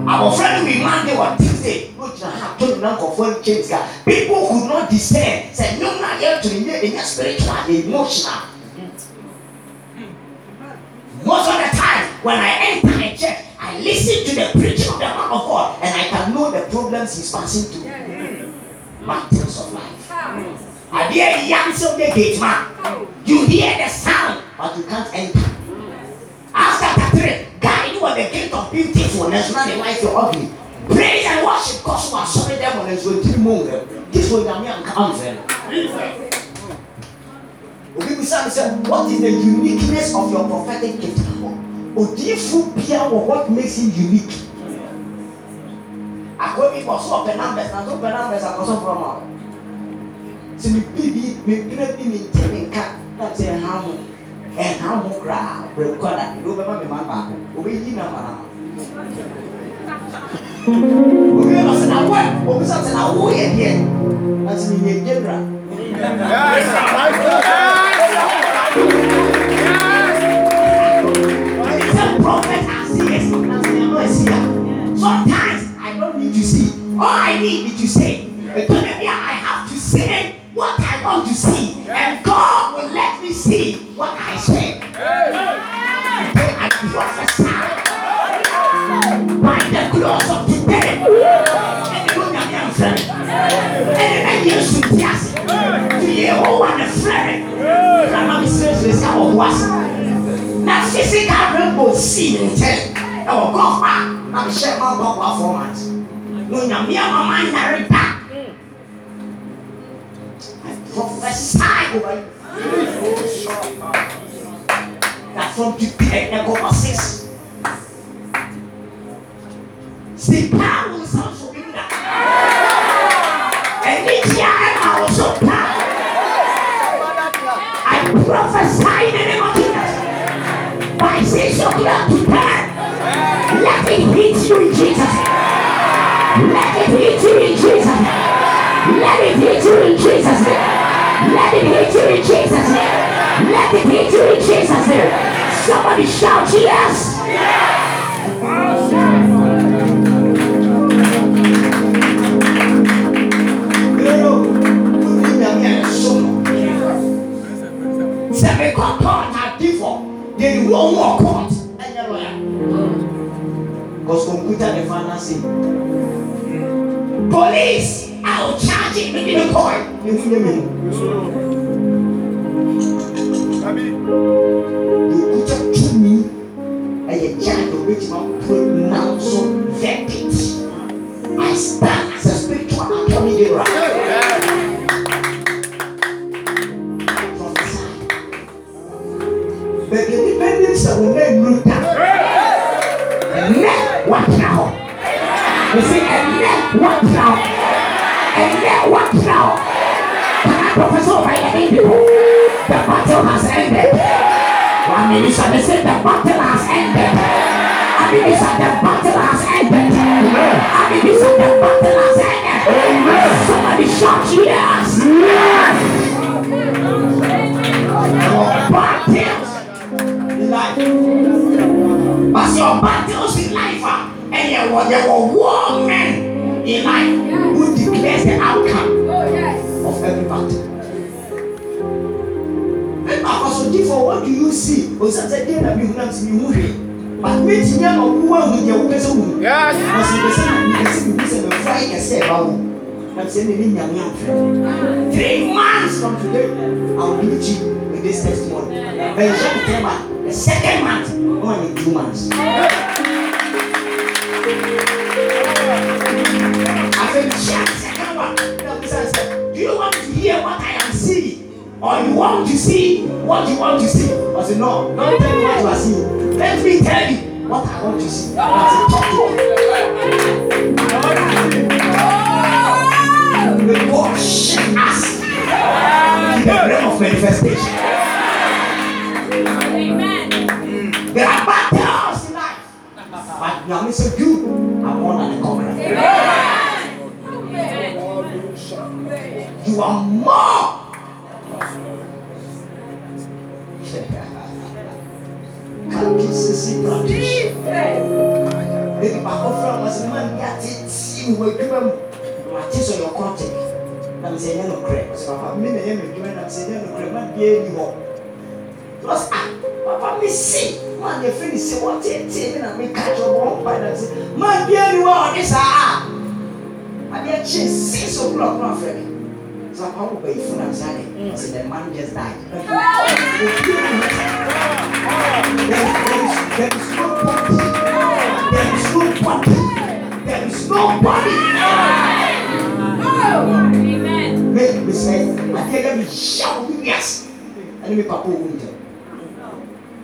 abɔfra no wi monday wɔ tuesday no gyina ha to nyina nkɔfoɔ nkyɛn sika people could not discern. Nnwom no a yɛto no nyɛ ɛnyɛ spiritual ɛyɛ emotional. Most of the time when i enter a church i listen to the preaching of the man of god and i can know the problems he's passing through. Mountains of life. Adeɛ yam sɛ ɔyɛ gate man. You hear the sound but you can't enter you are the king of beautifulness na the wife you ugly praise and worship cause wa sọ̀rọ̀ dem ọ n'ezu odi mu rẹ dis one yam and kam fẹ. obi bisa mi sẹ what is the uniqueness of your prophetic gift? Odiifo bia wọ what makes him unique? Akɔmi bɔ so ɔpɛ numbers na so pɛ numbers akɔsɔ fɔlɔ ma o sɛ mi bi bi mi pina bi mi ntɛ mi nka na ti ɛ ha. Ɛha mo koraa brɛ kɔda ebi wobɛma mi ma baako obeyi na ma na ma obi yɛ ɔsɛ na wɔ obi sɛ ɔsɛ na wɔ yɛ deɛ na sɛ mi yɛ gyebra. Sometimes I don't need to see. All I need is to say. Because maybe I have to say what I want to see, and God will let me see what I say. Today I prophesy by the close of the day. Ẹnìkan yẹn sùn tí a sì fi yẹ owó wà ní fúlẹ̀rẹ̀. Fúlẹ̀rẹ̀ mi sè é sá wọ̀ wá sí. Na physical rainbow sí ní ntẹ́ ẹ̀wọ̀ gọ́ọ̀fù a, àmì sẹ́ ẹ̀ máa bọ̀ wá fọ́ọ̀màtì. Lóyàmíà màmá ń yàrá dá. I prophesy over you. That from today ɛkɔkɔ six sika wo nsa so bi da ɛni tia ɛma wo so pa I prophesy in the name of Jesus by six o'clock to ten. Let it hit you Jesus. Let it hit Jesus. Let it hit Jesus. Let it hit you in Jesus. Let it hit you in Jesus. Somebody shout yes. Sɛ mekɔ court adifo yɛn wo wɔ court ɛnyɛ lawyer cause computer the final say police a o charge me? De kɔɛ ne mu nye me yɛkuta tumi ɛyɛ judge obetuma pronounce verdict I stand Sọ ní sẹ the battle has ended. Àmì ní sọ the battle has ended. Àmì ní sọ the battle has ended. Somebody shout yes. Your battles in life. But your battles in life are and there were, there were war men in life who declares the outcome of every battle. For what do you see? O sɛ sɛ den na mi hu na mi hu hwee. But mi ti nya ɔwu ahu deɛ wo kɛse hu. Yes. Na sɛ bɛsɛ na mi kɛse mi hu sɛ mɛ fura yi kɛse ɛba wo. Na sɛ mi ni nyame afɛ. Three months from today, I will meet you with this testimony. But in September, the second month, only two months. I said, share the second one. Now, this I said, Do you want to Or you want to see what you want to see? I said, No, don't tell me what you are seeing. Let me tell you what I want to see. Ah! I said, Talk to me. The God shake us in the realm of manifestation. There are battles in life. But Nyame said, You are more than a conqueror. You are more. Kakisisi practice. ebi baako fura wɔn sɛ mmaa bi ate tii wɔ adwuma mu na wate sɛ ɔyɛ ɔkɔntek na mo sɛ ɛnyɛ no korɛ ɔsɛ papa mi na ɛyɛ mi adwuma na mo sɛ ɛnyɛ no korɛ ma bie ni hɔ ɔsɛ ah papa mi si maa na efi ni si wɔ tete mi na mi ka kyerɛ bɔ ɔmpa na sɛ maa bie ni hɔ ɔde saa adeɛ kye six o'clock na afɛ mi sɛ papa wo bɛyi funu asa de ɔsɛ the man just died. There is nobody. There is nobody. There is nobody. Make me say, I tell them, shout yes. And me papa won't tell.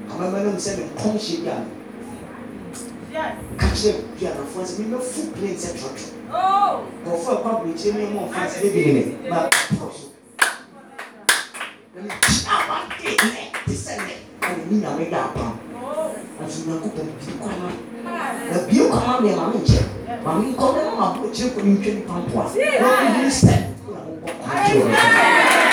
Come on, man, say me come she ya. Catch them, you are for us. Me no food plane set trot. nkurɔfoɔ a ɛkɔ aburokyi ne mu nfa se bebree ne ba pɔw so nkyɛn a wade ne te sɛ ne ɛna ne nyame da apam nso nyako pɛm bi kɔma na bie kɔma deɛ maame nkyɛn maame nkɔmɛ ma aburokyi kɔ ne ntwɛn pampoa na ɔkɔ yi sɛ na ɔkɔ kɔntro ne.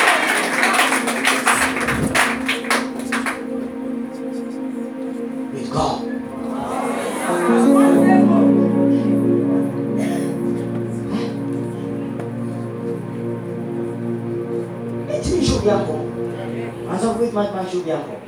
lluvia.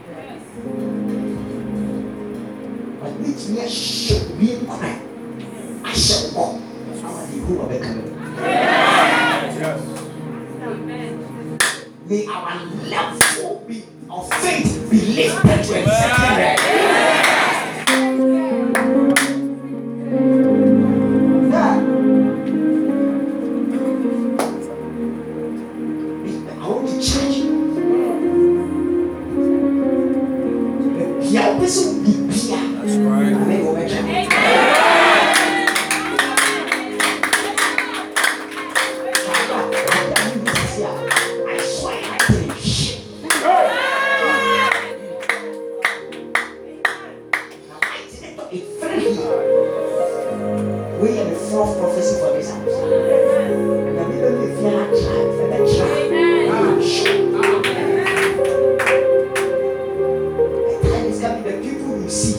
si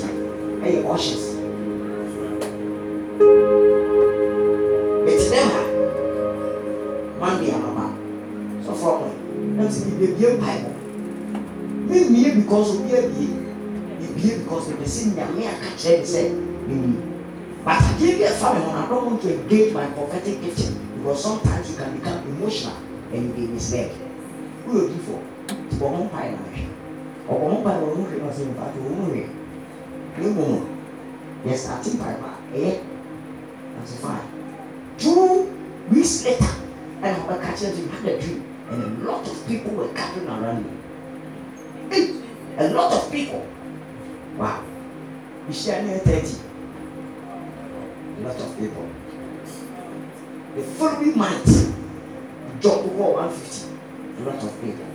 ɛyɛ ɔhyɛs mɛtena ha mami amama sɔfo ɔkɔ ɛti mi bebie mpaebɔ mi mie because obi abie ebie because ebi si nyame aka kyerɛ mi sɛ mimi but I give you mi ho na I don't want to engage my prophetic kitchen because sometimes you can become emotional and you dey misled. Who you do for? Ti bɔ ɔmo mpae na ɔhwɛ ɔbɔ ɔmo mpae na ɔmo hwɛ na ɔsɛ nipa ti ɔmo hwɛ three million yɛ starting primer ɛyɛ ninety five two weeks later I have kyerɛ sɛ you had a dream and a lot of people were gathering around me. a lot of people. Wow. We share yɛ thirty a lot of people. The following month job wɔ one fifty. A lot of people.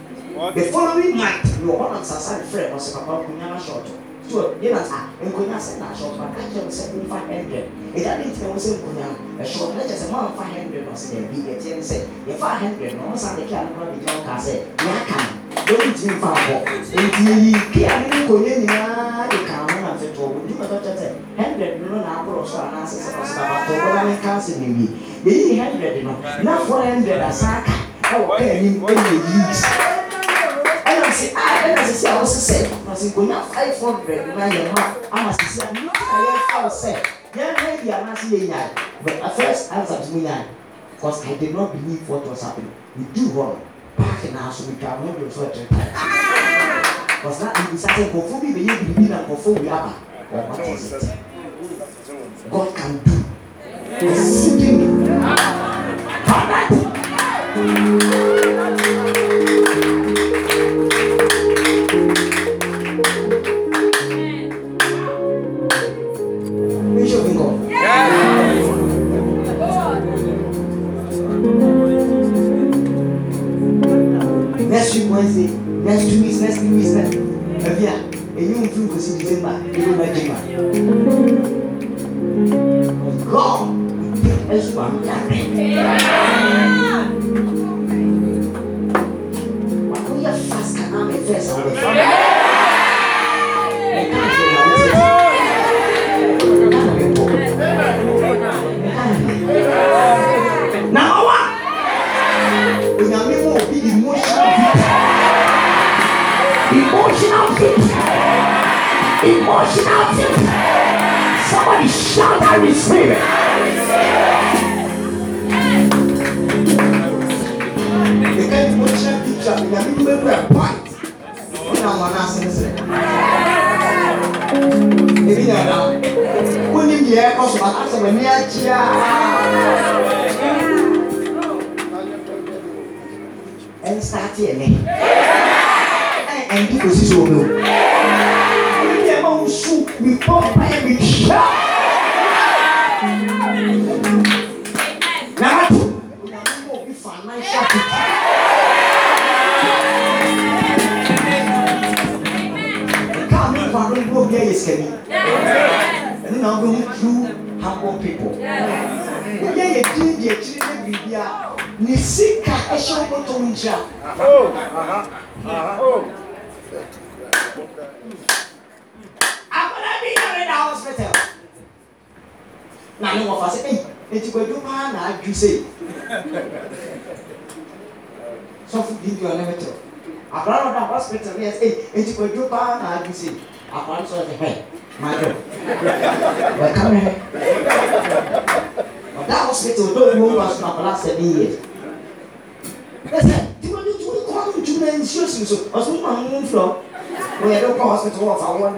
The following month yɛ ɔhɔ na nsasa ne fɛrɛ ɔsɛ papa nkunyala short twelve yẹn na sa nkonya sẹ na aṣọ ọba kájọ mi sẹ nfa hundred ẹja de ntina wọn sẹ nkonya ẹṣọ ọba ẹja sẹ wọn fa hundred ọsẹ ẹbi ẹti ẹni sẹ yẹfa hundred na wọn sá de kí alukura de jẹun ká sẹ yà kà lórí ti nfa bọ nti eyi kí ale ní nkonya nyinaa de kà wọn na fẹtọ wọn ní mẹtọ kyẹtẹ hundred no, na akọrọ sọ àná sẹsẹ ọsẹ bàbá tó wọn náà ní kánsì nìyí èyí hundred nọ náà no, hundred asaka ẹwọ kẹ́ẹ̀ ní ẹ̀yẹ yíyí sɛ aa ɛna sisi a wɔsi sɛ wɔsi nkonya five hundred na yɛn ho ama sisi a nyo a yɛn fa sɛ yɛn hɛ bi anase yɛ nyaa but at first answer to me nyaa because I did not believe what was happening. We do wrong back in na aso we twa wɔn do so ɛtɛ because na ebisa sɛ nkɔfo bi bɛ yɛ biribi na nkɔfo wi aba wɔn ma tɛ sɛ God can do. Exceedingly abundantly. Wednesday, next two weeks, next three weeks, next. Ẹbí à, èyí ń fún kòsí December, èyí máa jẹ máa. God, ẹ̀sùn wà ní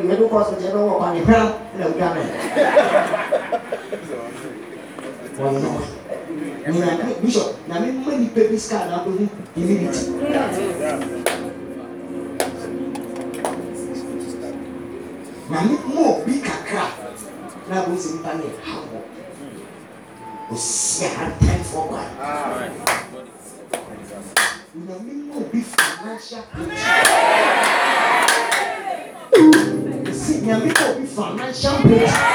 别都告诉杰伦，我把你拍了，冷战了。我们你们那你说，那你们你 ni scar 那都是 immunity。na me mo bi kakra na bo si nipa ne ha mo osi ha ten for one na ni mo bi financial picture. chão preto.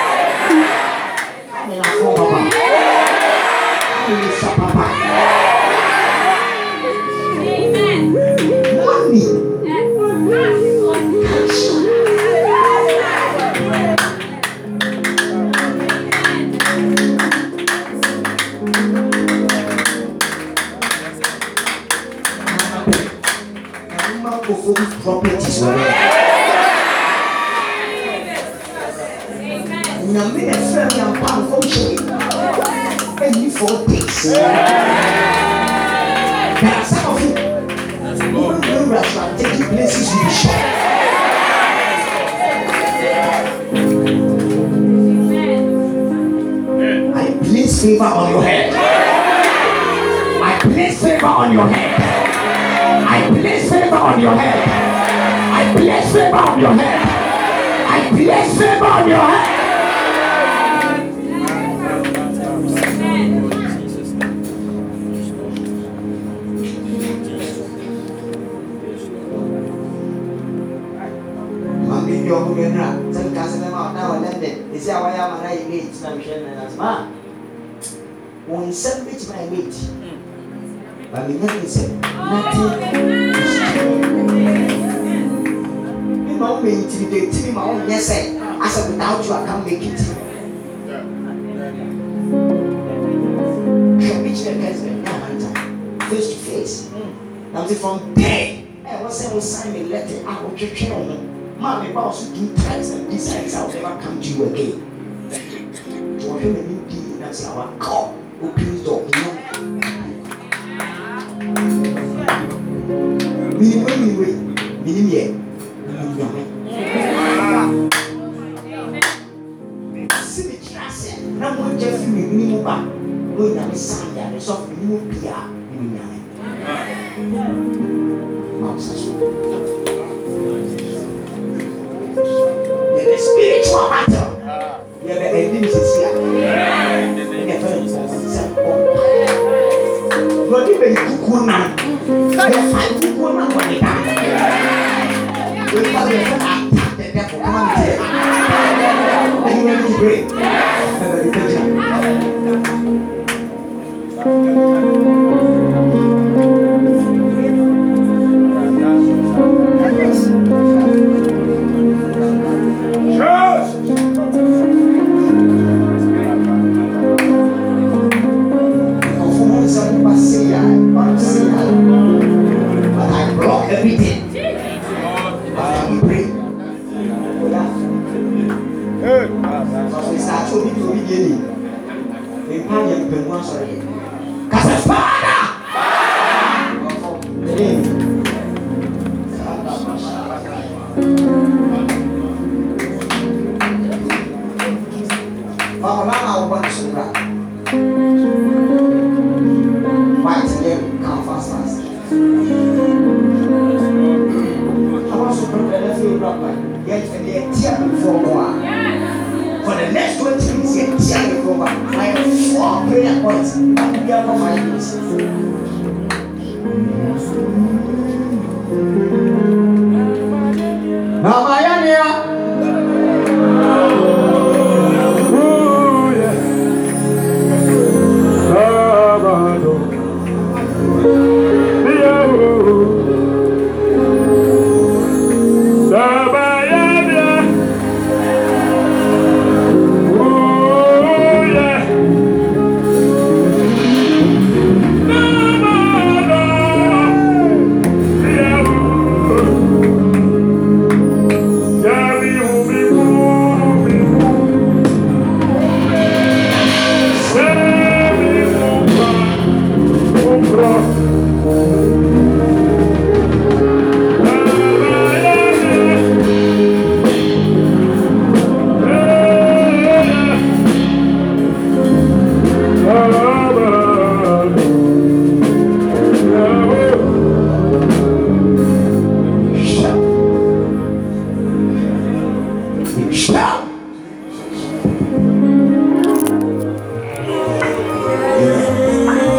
Điện?